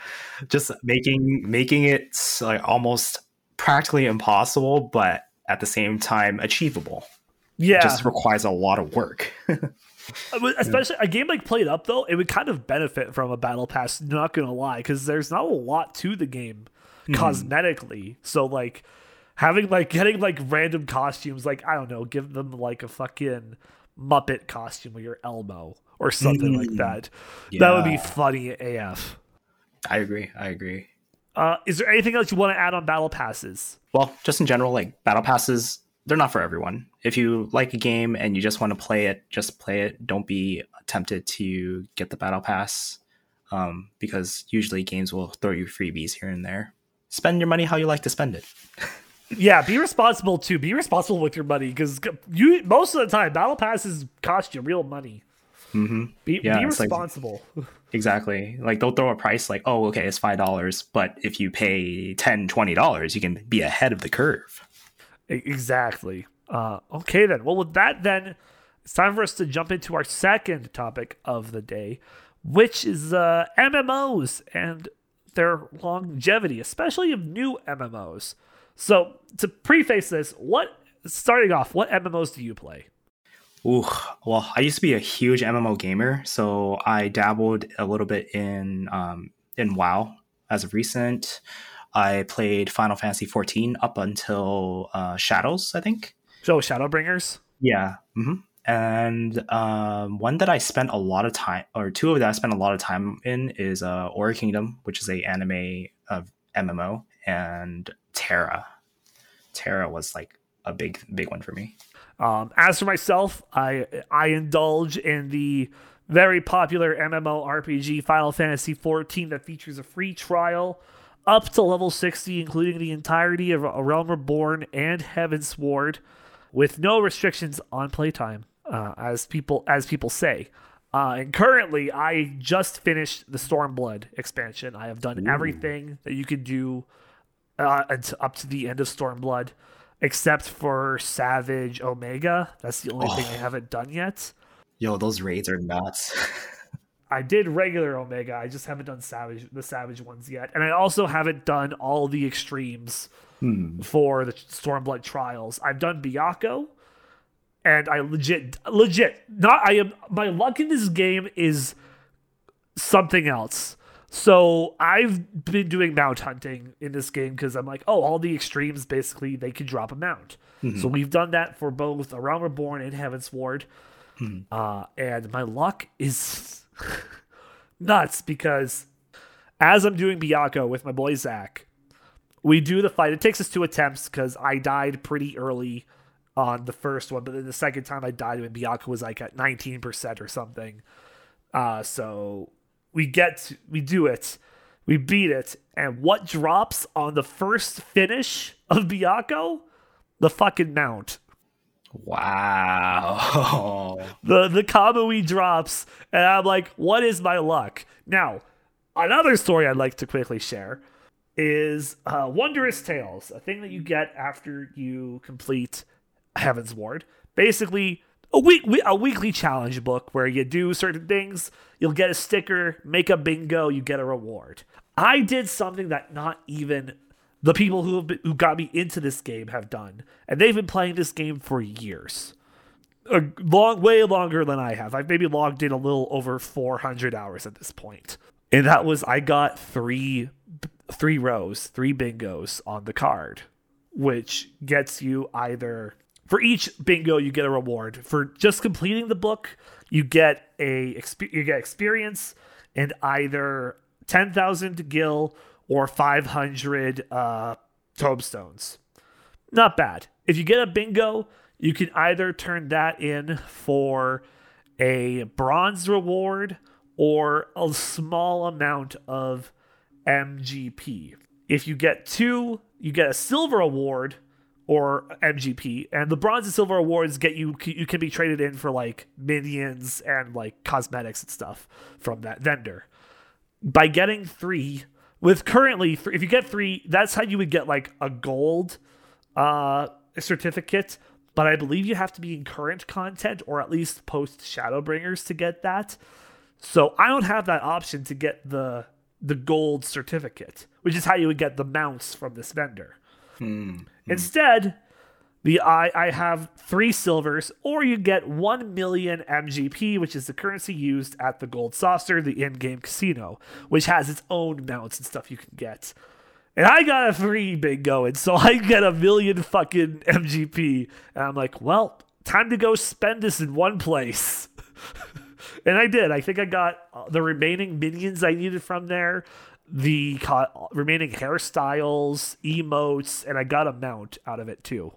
just making making it like almost practically impossible, but at the same time achievable. yeah, Just requires a lot of work. Especially a game like PlateUp though, it would kind of benefit from a battle pass. Not gonna lie, because there's not a lot to the game hmm. cosmetically. So like having like getting like random costumes, like I don't know, give them like a fucking Muppet costume with your Elmo or something like that. That would be funny AF. I agree. I agree. Uh, is there anything else you want to add on battle passes? Well, just in general, like battle passes, they're not for everyone. If you like a game and you just want to play it, just play it. Don't be tempted to get the battle pass, um, because usually games will throw you freebies here and there. Spend your money how you like to spend it. Yeah, be responsible too. Be responsible with your money because you most of the time battle passes cost you real money. Hmm Be, Yeah, be it's like- responsible. Exactly. Like they'll throw a price like, oh, okay, it's five dollars, but if you pay 10 dollars, you can be ahead of the curve. Exactly. Uh, okay, then. Well, with that, then it's time for us to jump into our second topic of the day, which is uh, MMOs and their longevity, especially of new MMOs. So, to preface this, what starting off, what MMOs do you play? Ooh, well, I used to be a huge MMO gamer, so I dabbled a little bit in um, in WoW as of recent. I played Final Fantasy 14 up until uh, Shadows, I think. So, Shadowbringers. Yeah. hmm And um, one that I spent a lot of time, or two of that I spent a lot of time in, is uh, Aura Kingdom, which is a anime of MMO, and TERA. TERA was like a big, big one for me. Um, as for myself, I I indulge in the very popular MMORPG Final Fantasy XIV that features a free trial up to level 60, including the entirety of A Realm Reborn and Heavensward, with no restrictions on playtime, uh, as people as people say. Uh, and currently, I just finished the Stormblood expansion. I have done everything that you can do uh, up to the end of Stormblood, except for Savage Omega. That's the only thing I oh. haven't done yet. Yo, those raids are nuts. I did regular Omega. I just haven't done Savage the Savage ones yet, and I also haven't done all the extremes hmm. for the Stormblood trials. I've done Byakko, and I legit, legit, not. I am my luck in this game is something else. So I've been doing mount hunting in this game because I'm like, oh, all the extremes basically they can drop a mount. So we've done that for both A Realm Reborn and Heavensward. Uh, and my luck is nuts because as I'm doing Byakko with my boy Zach, we do the fight. It takes us two attempts because I died pretty early on the first one, but then the second time I died when Byakko was like at 19% or something. Uh, so we get to, we do it, we beat it, and what drops on the first finish of Byakko? The fucking mount. wow. the the Kamui drops, and I'm like, what is my luck? Now, another story I'd like to quickly share is uh, Wondrous Tales, a thing that you get after you complete Heavensward. Basically, a week a weekly challenge book where you do certain things, you'll get a sticker, make a bingo, you get a reward. I did something that not even the people who been, who got me into this game have done, and they've been playing this game for years a long way longer than I have. I've maybe logged in a little over 400 hours at this. And that was I got 3 three rows, 3 bingos on the card, which gets you either for each bingo you get a reward. For just completing the book, you get a you get experience and either 10,000 gil or 500 uh tomestones not bad. If you get a bingo, you can either turn that in for a bronze reward or a small amount of MGP. If you get two, you get a silver award or MGP, and the bronze and silver awards get you you can be traded in for like minions and like cosmetics and stuff from that vendor. By getting three, with currently three, if you get three, that's how you would get like a gold uh certificate. But I believe you have to be in current content or at least post Shadowbringers to get that. So I don't have that option to get the the gold certificate, which is how you would get the mounts from this vendor. Hmm. Instead, the I I have three silvers, or you get one million MGP, which is the currency used at the Gold Saucer, the in-game casino, which has its own mounts and stuff you can get. And I got a three big going, so I get a million fucking MGP, and I'm like, well, time to go spend this in one place. and I did. I think I got uh, the remaining minions I needed from there, the co- remaining hairstyles, emotes, and I got a mount out of it too.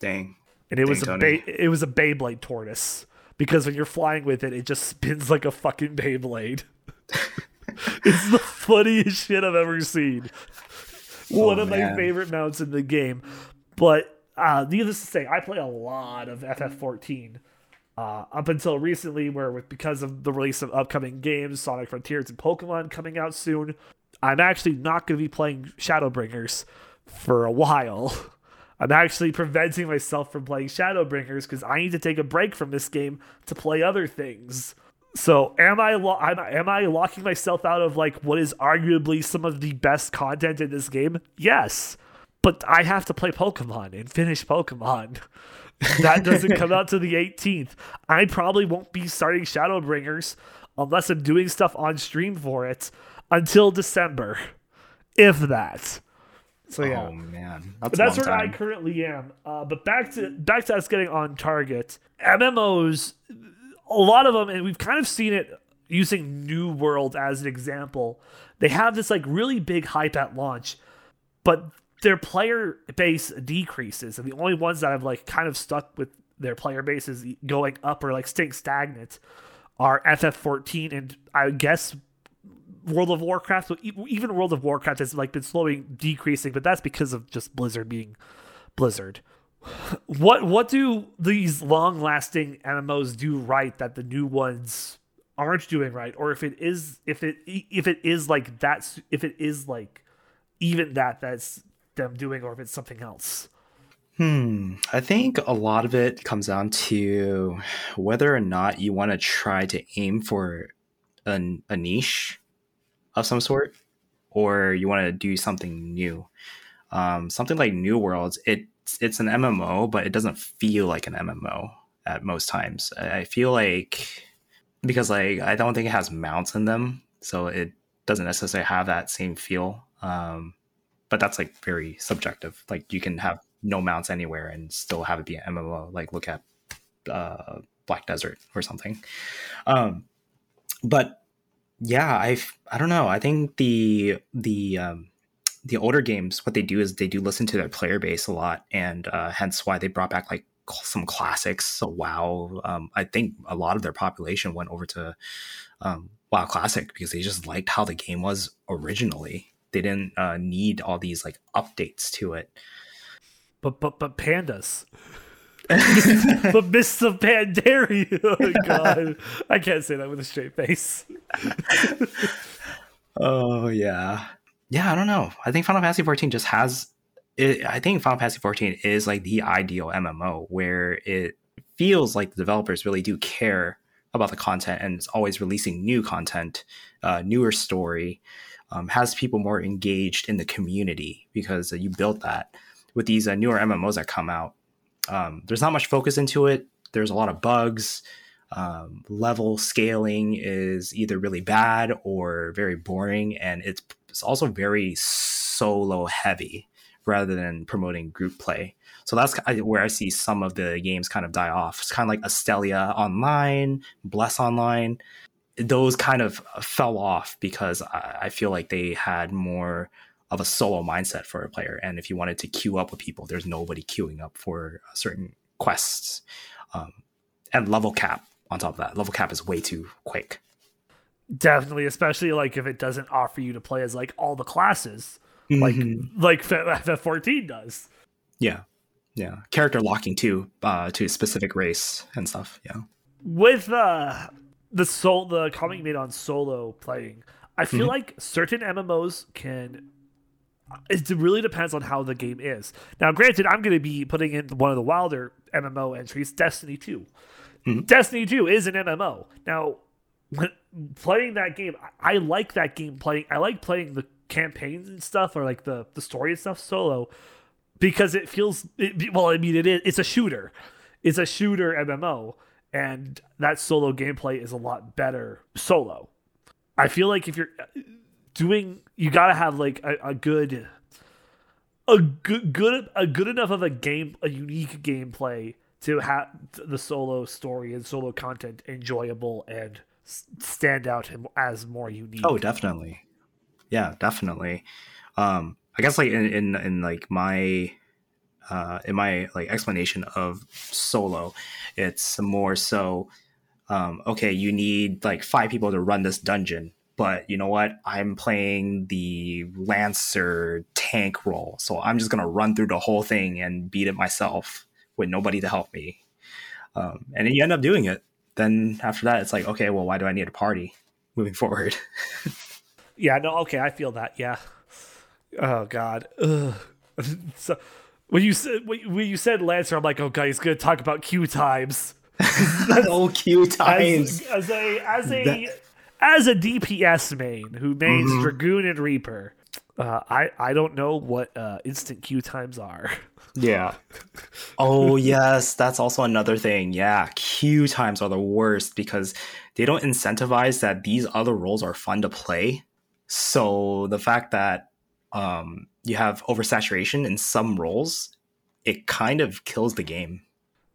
Dang. And it Dang, was a Tony. ba- it was a Beyblade tortoise because when you're flying with it, it just spins like a fucking Beyblade. it's the funniest shit I've ever seen. One Oh, of my favorite mounts in the game. But uh, needless to say, I play a lot of FF14 uh, up until recently, where with because of the release of upcoming games, Sonic Frontiers and Pokemon coming out soon, I'm actually not going to be playing Shadowbringers for a while. I'm actually preventing myself from playing Shadowbringers because I need to take a break from this game to play other things. So am I lo- am, am I locking myself out of like what is arguably some of the best content in this game? Yes. But I have to play Pokemon and finish Pokemon. that doesn't come out to the 18th. I probably won't be starting Shadowbringers unless I'm doing stuff on stream for it until December. If that. So yeah. Oh man, But that's, that's where long I currently am. Uh, but back to back to us getting on target. MMOs, a lot of them, and we've kind of seen it using New World as an example. They have this like really big hype at launch, but their player base decreases, and the only ones that have like kind of stuck with their player bases going up or like staying stagnant are FF14 and I guess World of Warcraft. e- Even World of Warcraft has like been slowly decreasing, but that's because of just Blizzard being Blizzard. What what do these long lasting MMOs do right that the new ones aren't doing right? Or if it is if it if it is like that's if it is like even that that's them doing or if it's something else. Hmm. I think a lot of it comes down to whether or not you want to try to aim for an, a niche of some sort, or you want to do something new. Um, something like New Worlds, it's it's an MMO, but it doesn't feel like an MMO at most times. I feel like because like I don't think it has mounts in them, so it doesn't necessarily have that same feel. Um, but that's like very subjective. Like you can have no mounts anywhere and still have it be an MMO. Like look at uh, Black Desert or something. Um, but yeah, I I don't know. I think the the um, the older games, what they do is they do listen to their player base a lot, and uh, hence why they brought back like some classics. So WoW, um, I think a lot of their population went over to um, WoW Classic because they just liked how the game was originally. They didn't uh, need all these like updates to it. But but but pandas. but of Pandaria. Oh god. I can't say that with a straight face. Oh yeah, yeah. I don't know. I think Final Fantasy 14 just has. It, I think Final Fantasy 14 is like the ideal MMO where it feels like the developers really do care about the content and it's always releasing new content, uh, newer story, um, has people more engaged in the community because uh, you built that with these uh, newer MMOs that come out. Um, there's not much focus into it. There's a lot of bugs. Um, level scaling is either really bad or very boring, and it's, it's also very solo heavy rather than promoting group play. So that's where I see some of the games kind of die off. It's kind of like Astellia Online, Bless Online. Those kind of fell off because I I feel like they had more of a solo mindset for a player. And if you wanted to queue up with people, there's nobody queuing up for certain quests. Um, and level cap on top of that. Level cap is way too quick. Definitely, especially like if it doesn't offer you to play as like all the classes, like like FF14 does. Yeah. yeah, character locking too uh, to a specific race and stuff. Yeah, with uh, the soul the comment you made on solo playing, I feel mm-hmm. like certain MMOs can. It really depends on how the game is. Now, granted, I'm going to be putting in one of the wilder MMO entries, Destiny 2. Mm-hmm. Destiny 2 is an MMO. Now, when playing that game, I like that game playing. I like playing the campaigns and stuff, or like the the story and stuff solo, because it feels. It, well, I mean, it is. It's a shooter. It's a shooter MMO, and that solo gameplay is a lot better solo. I feel like if you're doing, you gotta have like a, a good, a good, good, a good enough of a game, a unique gameplay to have the solo story and solo content enjoyable and stand out as more unique. Oh, definitely. Yeah, definitely. Um, I guess like in, in, in like my uh, in my like explanation of solo, it's more so um, okay, you need like five people to run this dungeon, but you know what? I'm playing the Lancer tank role, so I'm just gonna run through the whole thing and beat it myself with nobody to help me. Um, and then you end up doing it. Then after that, it's like, okay, well, why do I need a party moving forward? yeah, no, okay, I feel that. Yeah. Oh God. so when you said when you said Lancer, I'm like, oh god, he's gonna talk about queue times. oh, queue times. As, as a as a that... as a DPS main who mains mm-hmm. Dragoon and Reaper, uh, I I don't know what uh, instant queue times are. Yeah. Oh yes, that's also another thing. Yeah, queue times are the worst because they don't incentivize that these other roles are fun to play. So the fact that um, you have oversaturation in some roles, it kind of kills the game.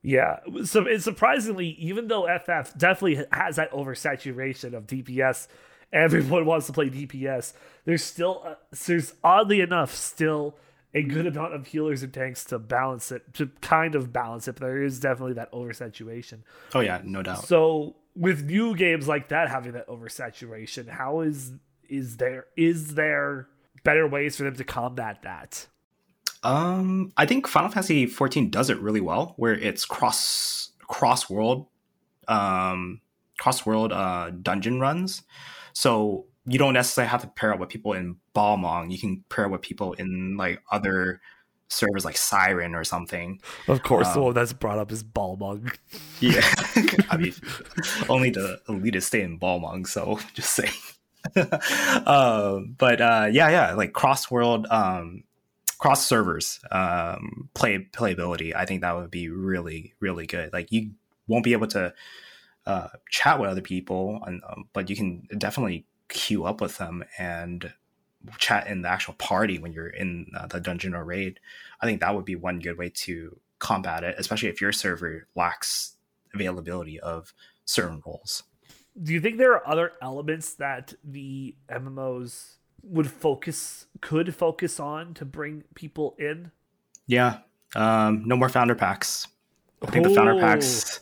Yeah, so it's surprisingly, even though FF definitely has that oversaturation of DPS, everyone wants to play DPS. There's still, uh, there's oddly enough, still a good amount of healers and tanks to balance it, to kind of balance it. But there is definitely that oversaturation. Oh yeah, no doubt. So with new games like that having that oversaturation, how is is there is there better ways for them to combat that? Um, I think Final Fantasy 14 does it really well, where it's cross cross world, um, cross world uh, dungeon runs. So you don't necessarily have to pair up with people in Balmung. You can pair up with people in like other servers like Siren or something. Of course, um, the one that's brought up is Balmung. Yeah, I mean, only the elitists stay in Balmung, so just saying. uh, but uh, yeah, yeah, like cross world, um, cross servers um, play playability. I think that would be really, really good. Like you won't be able to uh, chat with other people, and, um, but you can definitely queue up with them and chat in the actual party when you're in uh, the dungeon or raid. I think that would be one good way to combat it, especially if your server lacks availability of certain roles do you think there are other elements that the MMOs would focus could focus on to bring people in? Yeah. Um, no more founder packs. I think the founder packs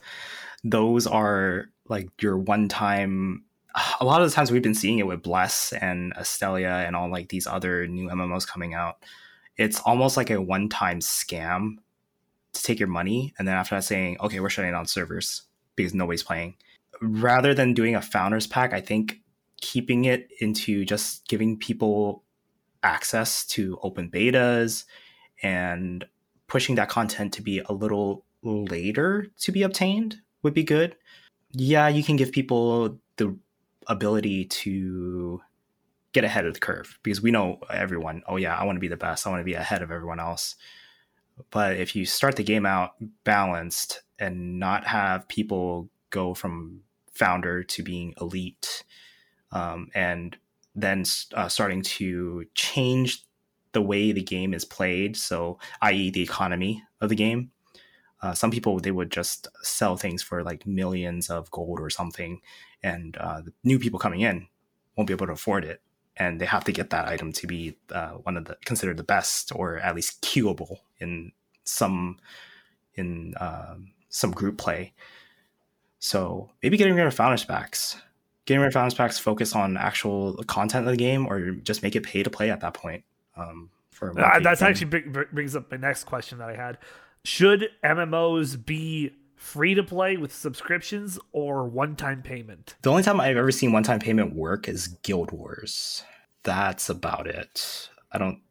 those are like your one time a lot of the times we've been seeing it with Bless and Astellia and all like these other new MMOs coming out. It's almost like a one time scam to take your money and then after that saying, okay, we're shutting down servers because nobody's playing rather than doing a founders pack, I think keeping it into just giving people access to open betas and pushing that content to be a little later to be obtained would be good. Yeah, you can give people the ability to get ahead of the curve because we know everyone, oh yeah, I want to be the best. I want to be ahead of everyone else. But if you start the game out balanced and not have people go from founder to being elite, um, and then uh, starting to change the way the game is played. So, i.e., the economy of the game. Uh, some people they would just sell things for like millions of gold or something, and uh, the new people coming in won't be able to afford it, and they have to get that item to be uh, one of the considered the best or at least queuable in some in um, some group play. So maybe getting rid of founders packs. Rid of founders packs focus on actual content of the game, or just make it pay to play at that point. Um, for uh, that's actually brings up my next question that I had. should MMOs be free to play with subscriptions or one time payment? The only time I've ever seen one time payment work is Guild Wars. That's about it. I don't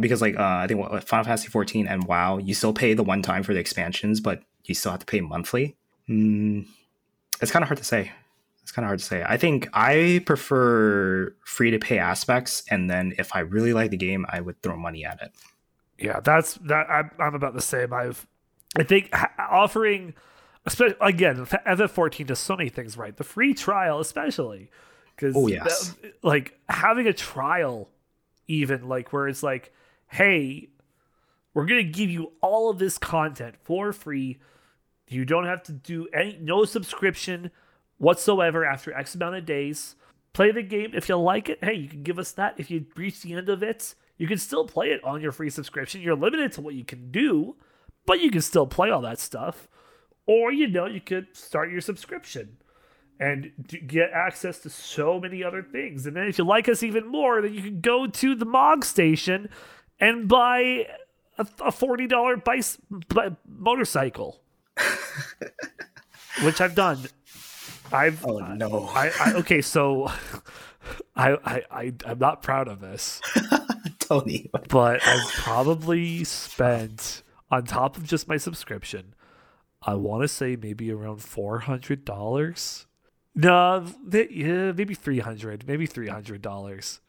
because like uh, I think Final Fantasy 14 and WoW, you still pay the one time for the expansions, but you still have to pay monthly. Mm, it's kind of hard to say. It's kind of hard to say. I think I prefer free to pay aspects, and then if I really like the game, I would throw money at it. Yeah, that's that. I'm, I'm about the same. I've, I think offering, especially again, FF14 does so many things right. The free trial, especially, because oh yes, that, like having a trial, even like where it's like, hey, we're gonna give you all of this content for free. You don't have to do any no subscription whatsoever after X amount of days. Play the game. If you like it, hey, you can give us that. If you reach the end of it, you can still play it on your free subscription. You're limited to what you can do, but you can still play all that stuff. Or, you know, you could start your subscription and get access to so many other things. And then if you like us even more, then you can go to the Mog station and buy a, a $40 bice, motorcycle, which I've done. I've oh no. I, I okay, so I I I I'm not proud of this, Tony, but I've probably spent on top of just my subscription. I want to say maybe around four hundred dollars. No, yeah, maybe three hundred, maybe three hundred dollars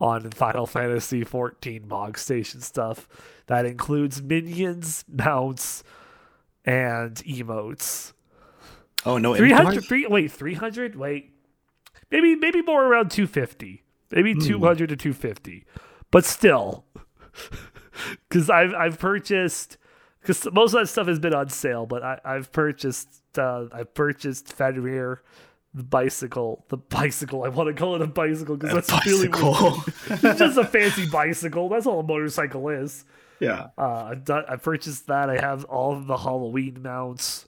on Final Fantasy fourteen Mog Station stuff. That includes minions, mounts, and emotes. Oh no, 300 three, wait, 300? Wait. Maybe maybe more around 250. Maybe mm. 200 to 250. But still cuz I've I've purchased cuz most of that stuff has been on sale, but I I've purchased uh I've purchased Fenrir the bicycle, the bicycle. I want to call it a bicycle because that's bicycle. really it's just a fancy bicycle. That's all a motorcycle is. Yeah. Uh, I've done, I purchased that. I have all of the Halloween mounts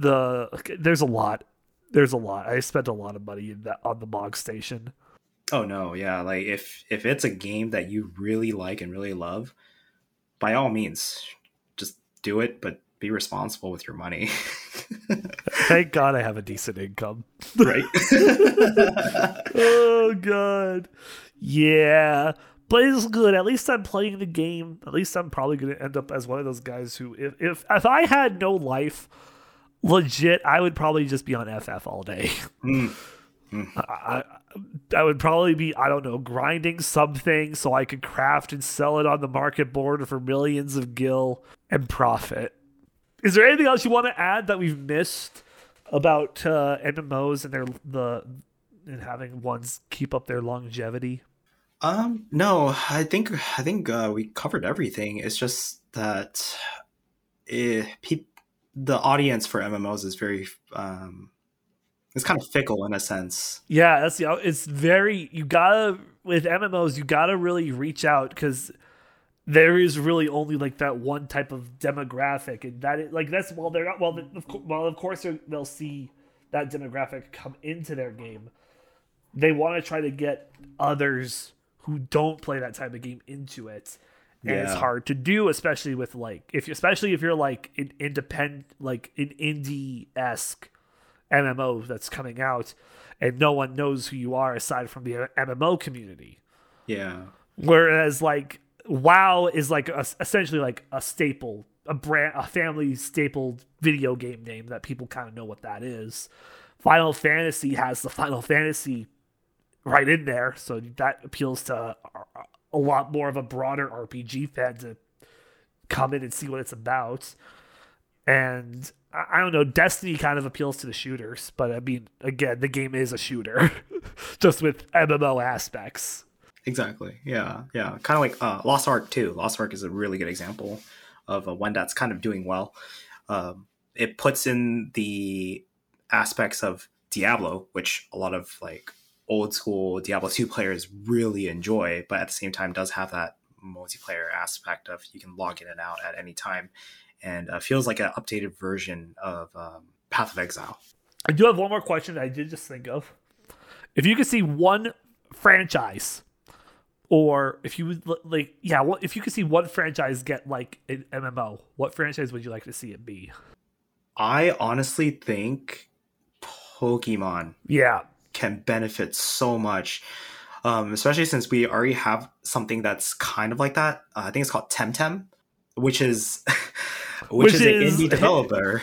the there's a lot. There's a lot. I spent a lot of money in that on the Mog station. Oh no, yeah. Like if if it's a game that you really like and really love, by all means, just do it, but be responsible with your money. Thank God I have a decent income. Right. oh god. Yeah. But it's good. At least I'm playing the game. At least I'm probably going to end up as one of those guys who, if, if if I had no life, legit, I would probably just be on FF all day. Mm. Mm. I, I would probably be, I don't know, grinding something so I could craft and sell it on the market board for millions of gil and profit. Is there anything else you want to add that we've missed about uh, MMOs and their the and having ones keep up their longevity? Um, no, I think I think uh, we covered everything. It's just that it, eh, pe- the audience for MMOs is very um it's kind of fickle in a sense. Yeah, that's the it's very you gotta with MMOs you gotta really reach out because there is really only like that one type of demographic and that is, like that's well they're not well of, well of course they'll see that demographic come into their game they want to try to get others who don't play that type of game into it and yeah. it's hard to do especially with like if especially if you're like an independent like an indie esque mmo that's coming out and no one knows who you are aside from the mmo community. Yeah. Whereas like wow is like a, essentially like a staple a brand a family staple video game name that people kind of know what that is. Final fantasy has the final fantasy right in there so that appeals to uh, a lot more of a broader RPG fan to come in and see what it's about. And I don't know, Destiny kind of appeals to the shooters, but I mean, again, the game is a shooter, just with MMO aspects. Exactly. Yeah. Yeah. Kind of like uh, Lost Ark too. Lost Ark is a really good example of a one that's kind of doing well. Um, it puts in the aspects of Diablo, which a lot of like old school Diablo 2 players really enjoy, but at the same time does have that multiplayer aspect of you can log in and out at any time and uh, feels like an updated version of um, Path of Exile. I do have one more question I did just think of. If you could see one franchise, or if you would like, yeah, well, if you could see one franchise get like an MMO, what franchise would you like to see it be? I honestly think Pokemon Yeah, can benefit so much, um, especially since we already have something that's kind of like that. Uh, I think it's called Temtem, which is which, Which is, an indie developer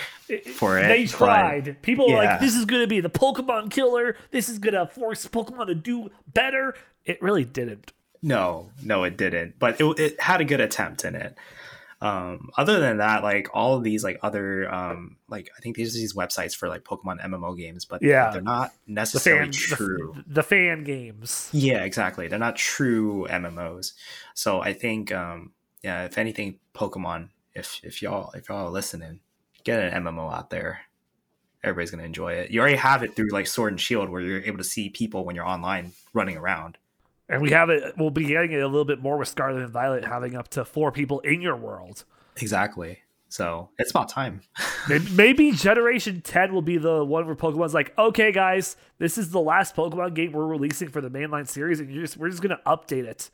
for it. they but- tried. People were yeah. like, "This is going to be the Pokemon killer. This is going to force Pokemon to do better." It really didn't. No, no, it didn't. But it, it had a good attempt in it. Um, other than that, like all of these, like other, um, like I think these are these websites for like Pokemon MMO games, but Yeah. they're not The necessarily fan, true. the, the fan games. Yeah, exactly. They're not true MMOs. So I think, um, yeah, if anything, Pokemon, if if y'all if y'all are listening, get an MMO out there. Everybody's gonna enjoy it. You already have it through like Sword and Shield, where you're able to see people when you're online running around. And we have it. We'll be getting it a little bit more with Scarlet and Violet having up to four people in your world. Exactly. So it's about time. Maybe, Generation 10 will be the one where Pokemon's like, okay, guys, this is the last Pokemon game we're releasing for the mainline series, and you're just, we're just going to update it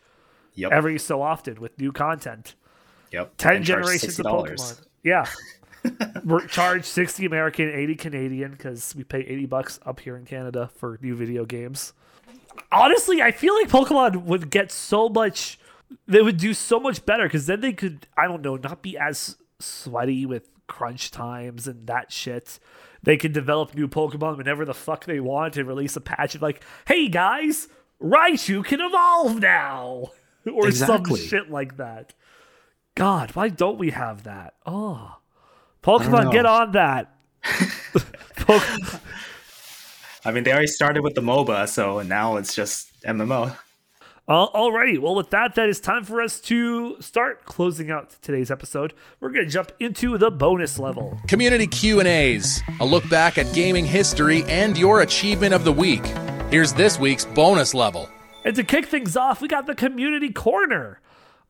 Yep. every so often with new content. Yep. 10 And generations of Pokemon. Yeah. we're charged 60 American, 80 Canadian because we pay 80 bucks up here in Canada for new video games. Honestly, I feel like Pokemon would get so much, they would do so much better because then they could, I don't know, not be as sweaty with crunch times and that shit. They can develop new Pokemon whenever the fuck they want and release a patch of like, hey guys, Raichu can evolve now. Or Exactly. some shit like that. God, why don't we have that? Oh. Pokemon, get on that. Poke- I mean, they already started with the MOBA, so now it's just MMO. Uh, alrighty, well, with that, that is time for us to start closing out today's episode. We're going to jump into the bonus level. Community Q&As, a look back at gaming history and your achievement of the week. Here's this week's bonus level. And to kick things off, we got the Community Corner,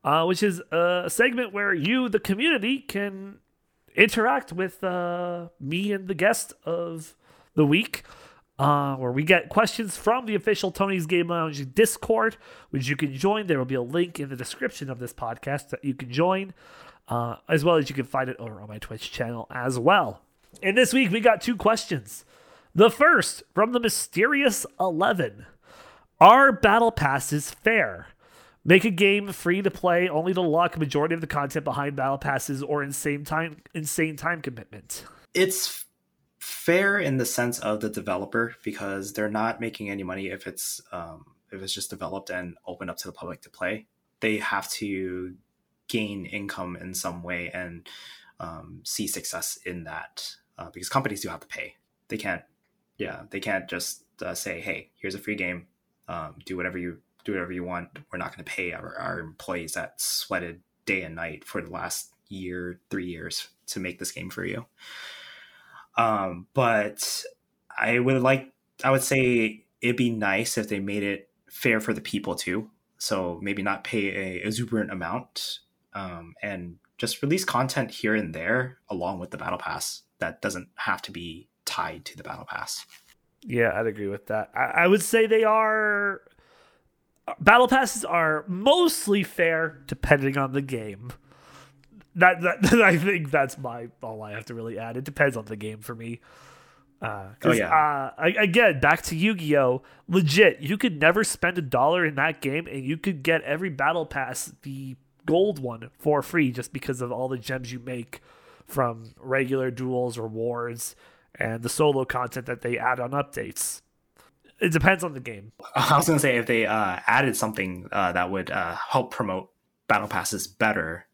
uh, which is a segment where you, the community, can interact with uh, me and the guest of the week. Uh, where we get questions from the official Tony's Game Lounge Discord, which you can join. There will be a link in the description of this podcast that you can join, uh, as well as you can find it over on my Twitch channel as well. And this week we got two questions. The first from the mysterious Eleven. Are battle passes fair? Make a game free to play only to lock majority of the content behind battle passes or insane time insane time commitment. It's fair in the sense of the developer because they're not making any money if it's um, if it's just developed and opened up to the public to play. They have to gain income in some way and um, see success in that uh, because companies do have to pay. They can't, yeah, they can't just uh, say, "Hey, here's a free game. Um, do whatever you do whatever you want. We're not going to pay our, our employees that sweated day and night for the last year, three years to make this game for you." Um, but I would like, I would say it'd be nice if they made it fair for the people too. So maybe not pay a exuberant amount, um, and just release content here and there along with the battle pass that doesn't have to be tied to the battle pass. Yeah, I'd agree with that. I, I would say they are battle passes are mostly fair depending on the game. That, that I think that's my all I have to really add. It depends on the game for me. Uh, Oh, yeah. uh, again, back to Yu-Gi-Oh! Legit, you could never spend a dollar in that game, and you could get every battle pass, the gold one, for free, just because of all the gems you make from regular duels, rewards, and the solo content that they add on updates. It depends on the game. I was gonna say if they uh, added something uh, that would uh, help promote battle passes better.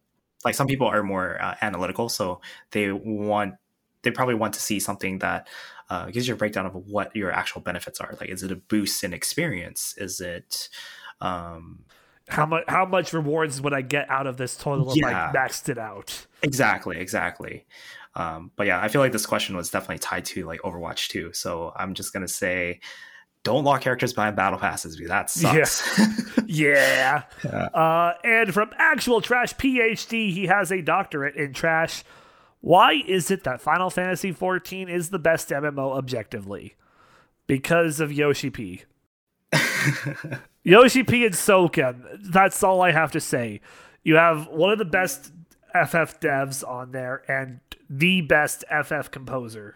Like some people are more uh, analytical, so they want they probably want to see something that uh, gives you a breakdown of what your actual benefits are. Like, is it a boost in experience? Is it um, How much? How much rewards would I get out of this total if Yeah. I maxed it out? exactly exactly? Um, but yeah, I feel like this question was definitely tied to like Overwatch 2. So I'm just gonna say, don't lock characters behind battle passes because that sucks. Yeah. Uh, and from actual trash PhD, he has a doctorate in trash. Why is it that Final Fantasy XIV is the best MMO objectively? Because of Yoshi P. Yoshi P and Soken. That's all I have to say. You have one of the best FF devs on there and the best FF composer.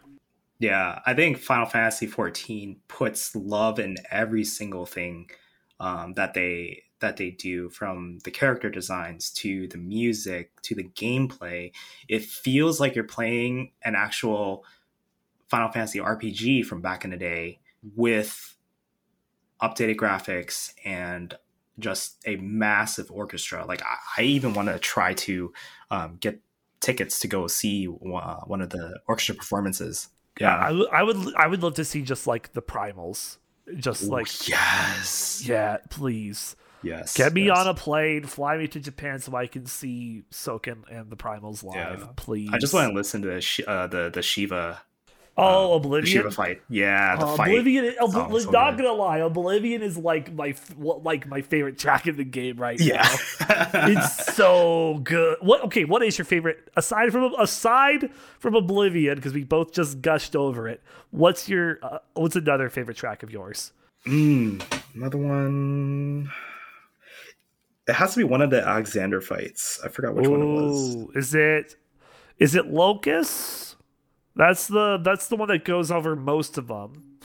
Yeah, I think Final Fantasy XIV puts love in every single thing um, that they that they do, from the character designs to the music to the gameplay. It feels like you're playing an actual Final Fantasy RPG from back in the day with updated graphics and just a massive orchestra. Like I, I even want to try to um, get tickets to go see uh, one of the orchestra performances. Yeah, I, w- I would I would love to see just like the primals, just Ooh, like yes, yeah, please. yes. Get me yes. on a plane, fly me to Japan so I can see Soken and the Primals live, Yeah. please. I just want to listen to the uh, the the Shiva Oh, the Oblivion. Fight. Yeah, the Uh, fight. Oblivion. Ob- Oh, so not good. gonna lie, Oblivion is like my what, like my favorite track in the game right Yeah. now. It's so good. What? Okay, what is your favorite aside from aside from Oblivion? Because we both just gushed over it. What's your uh, what's another favorite track of yours? Mm, another one. It has to be one of the Alexander fights. I forgot which one it was. Is it is it Locus? That's the that's the one that goes over most of them.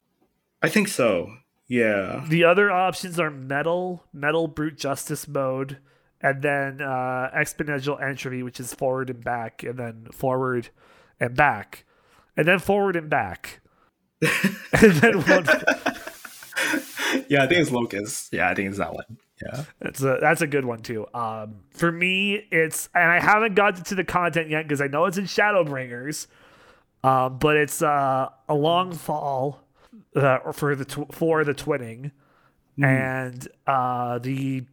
I think so. Yeah. The other options are metal, metal brute justice mode, and then uh, exponential entropy, which is forward and back, and then forward and back, and then forward and back, and then one. Yeah, I think it's Locus. Yeah, I think it's that one. Yeah. That's a that's a good one too. Um, for me, it's and I haven't gotten to the content yet because I know it's in Shadowbringers, uh, but it's uh, a long fall uh, for the tw- for the twinning, and uh, the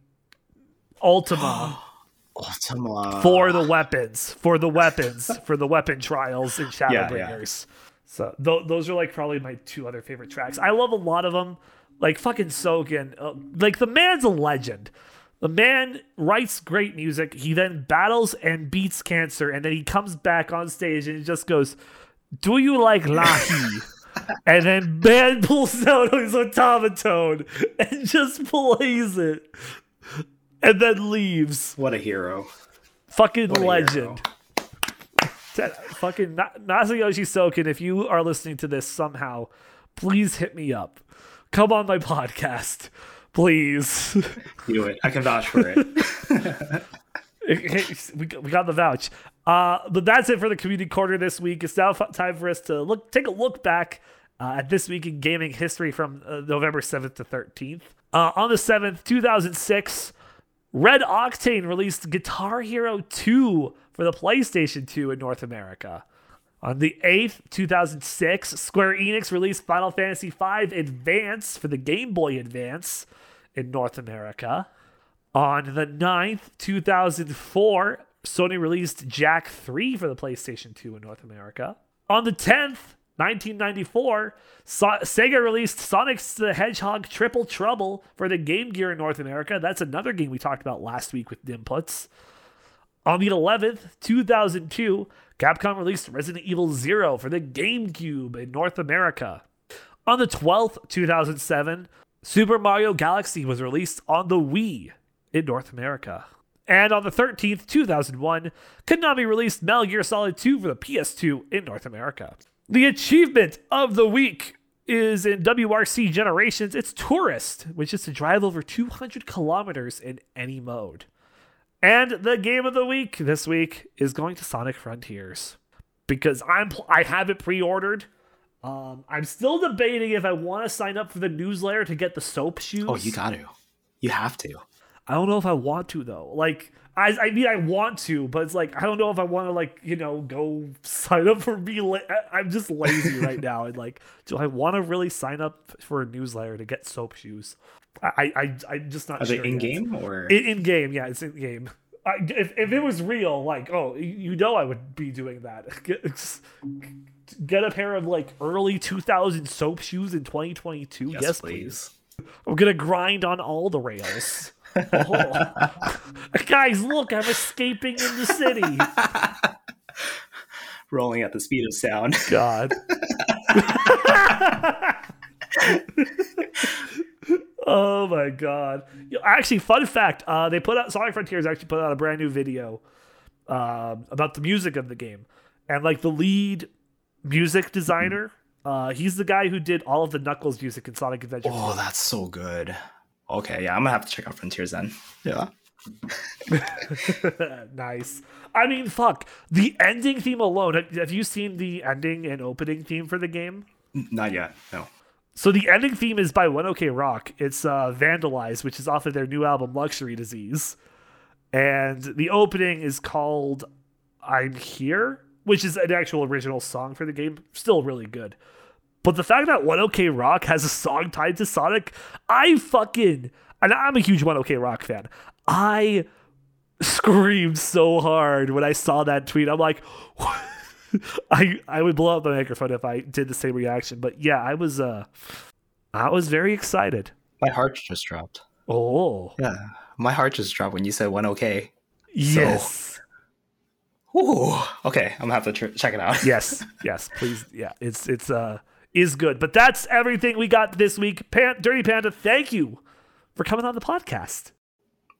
Ultima Ultima. for the weapons for the weapons for the weapon trials in Yeah, yeah. Shadowbringers. So th- those are like probably my two other favorite tracks. I love a lot of them. Like fucking Soken. Uh, like the man's a legend. The man writes great music. He then battles and beats cancer, and then he comes back on stage and he just goes, "Do you like Lahi?" and then man pulls out his automaton and just plays it, and then leaves. What a hero. Fucking What legend. That- fucking Na- Masayoshi Soken, if you are listening to this somehow, please hit me up. Come on my podcast. Please. Do it. I can vouch for it. we got the vouch. Uh, but that's it for the community corner this week. It's now time for us to look, take a look back uh, at this week in gaming history from uh, November 7th to 13th. Uh, on the 7th, 2006, RedOctane released Guitar Hero 2 for the PlayStation 2 in North America. On the 8th, 2006, Square Enix released Final Fantasy V Advance for the Game Boy Advance in North America. On the 9th, 2004, Sony released Jak 3 for the PlayStation 2 in North America. On the 10th, 1994, so- Sega released Sonic the Hedgehog Triple Trouble for the Game Gear in North America. That's another game we talked about last week with Inputs. On the 11th, 2002, Capcom released Resident Evil 0 for the GameCube in North America. On the 12th, 2007, Super Mario Galaxy was released on the Wii in North America. And on the 13th, 2001, Konami released Metal Gear Solid 2 for the PS2 in North America. The achievement of the week is in WRC Generations. It's Tourist, which is to drive over 200 kilometers in any mode. And the game of the week this week is going to Sonic Frontiers because I'm I have it pre-ordered. Um, I'm still debating if I want to sign up for the newsletter to get the soap shoes. oh, you got to. You have to. I don't know if I want to though. Like I, I mean, I want to, but it's like I don't know if I want to like you know go sign up for be. La- I'm just lazy right now, and like, do I want to really sign up for a newsletter to get soap shoes? I, I, I'm just not Are sure. they in game or? In, game, yeah, it's in game. I, if if it was real, like, oh, you- know, I would be doing that. Get, get a pair of like early 2000 soap shoes in 2022. Yes, please. I'm gonna grind on all the rails. Oh. Guys, look, I'm escaping in the city. Rolling at the speed of sound. God. Oh my god! Actually, fun fact: uh, they put out Sonic Frontiers actually put out a brand new video um, about the music of the game, and like the lead music designer, uh, he's the guy who did all of the Knuckles music in Sonic Adventure. Oh, that's so good. Okay, yeah, I'm gonna have to check out Frontiers then. Yeah. nice. I mean, fuck. The ending theme alone. Have you seen the ending and opening theme for the game? Not yet. No. So the ending theme is by One OK Rock. It's uh, "Vandalize," which is off of their new album "Luxury Disease," and the opening is called "I'm Here," which is an actual original song for the game. Still really good. But the fact that One OK Rock has a song tied to Sonic, I fucking and I'm a huge One OK Rock fan. I screamed so hard when I saw that tweet. I'm like, I I would blow up the microphone if I did the same reaction. But yeah, I was uh I was very excited. My heart just dropped. Oh. Yeah. My heart just dropped when you said one okay. Yes. So, ooh, okay, I'm gonna have to tr- check it out. yes, yes, please. Yeah, it's it's uh is good. But that's everything we got this week. Pan- Dirty Panda, thank you for coming on the podcast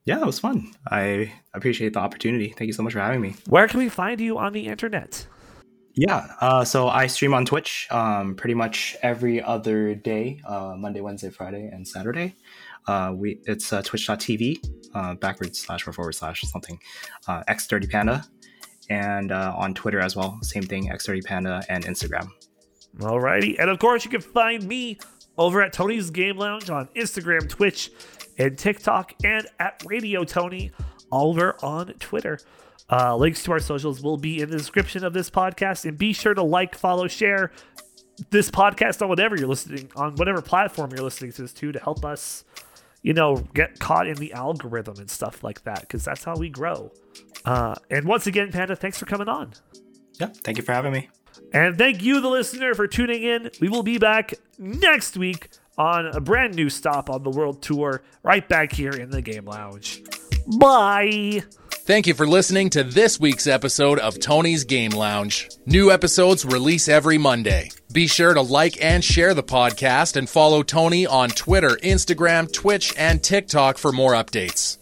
yeah, it was fun. I appreciate the opportunity. Thank you so much for having me. Where can we find you on the internet? Yeah, uh, so I stream on Twitch um, pretty much every other day uh, Monday, Wednesday, Friday, and Saturday. Uh, we It's uh, twitch.tv, uh, backwards slash or forward slash something, uh, X30 Panda. And uh, on Twitter as well, same thing, X30 Panda, and Instagram. Alrighty. And of course, you can find me over at Tony's Game Lounge on Instagram, Twitch, and TikTok, and at Radio Tony over on Twitter. Uh, links to our socials will be in the description of this podcast, and be sure to like, follow, share this podcast on whatever you're listening on, whatever platform you're listening to this to, to help us, you know, get caught in the algorithm and stuff like that, because that's how we grow. Uh, and once again, Panda, thanks for coming on. Yeah, thank you for having me. And thank you, the listener, for tuning in. We will be back next week on a brand new stop on the world tour right back here in the Game Lounge. Bye. Thank you for listening to this week's episode of Tony's Game Lounge. New episodes release every Monday. Be sure to like and share the podcast and follow Tony on Twitter, Instagram, Twitch, and TikTok for more updates.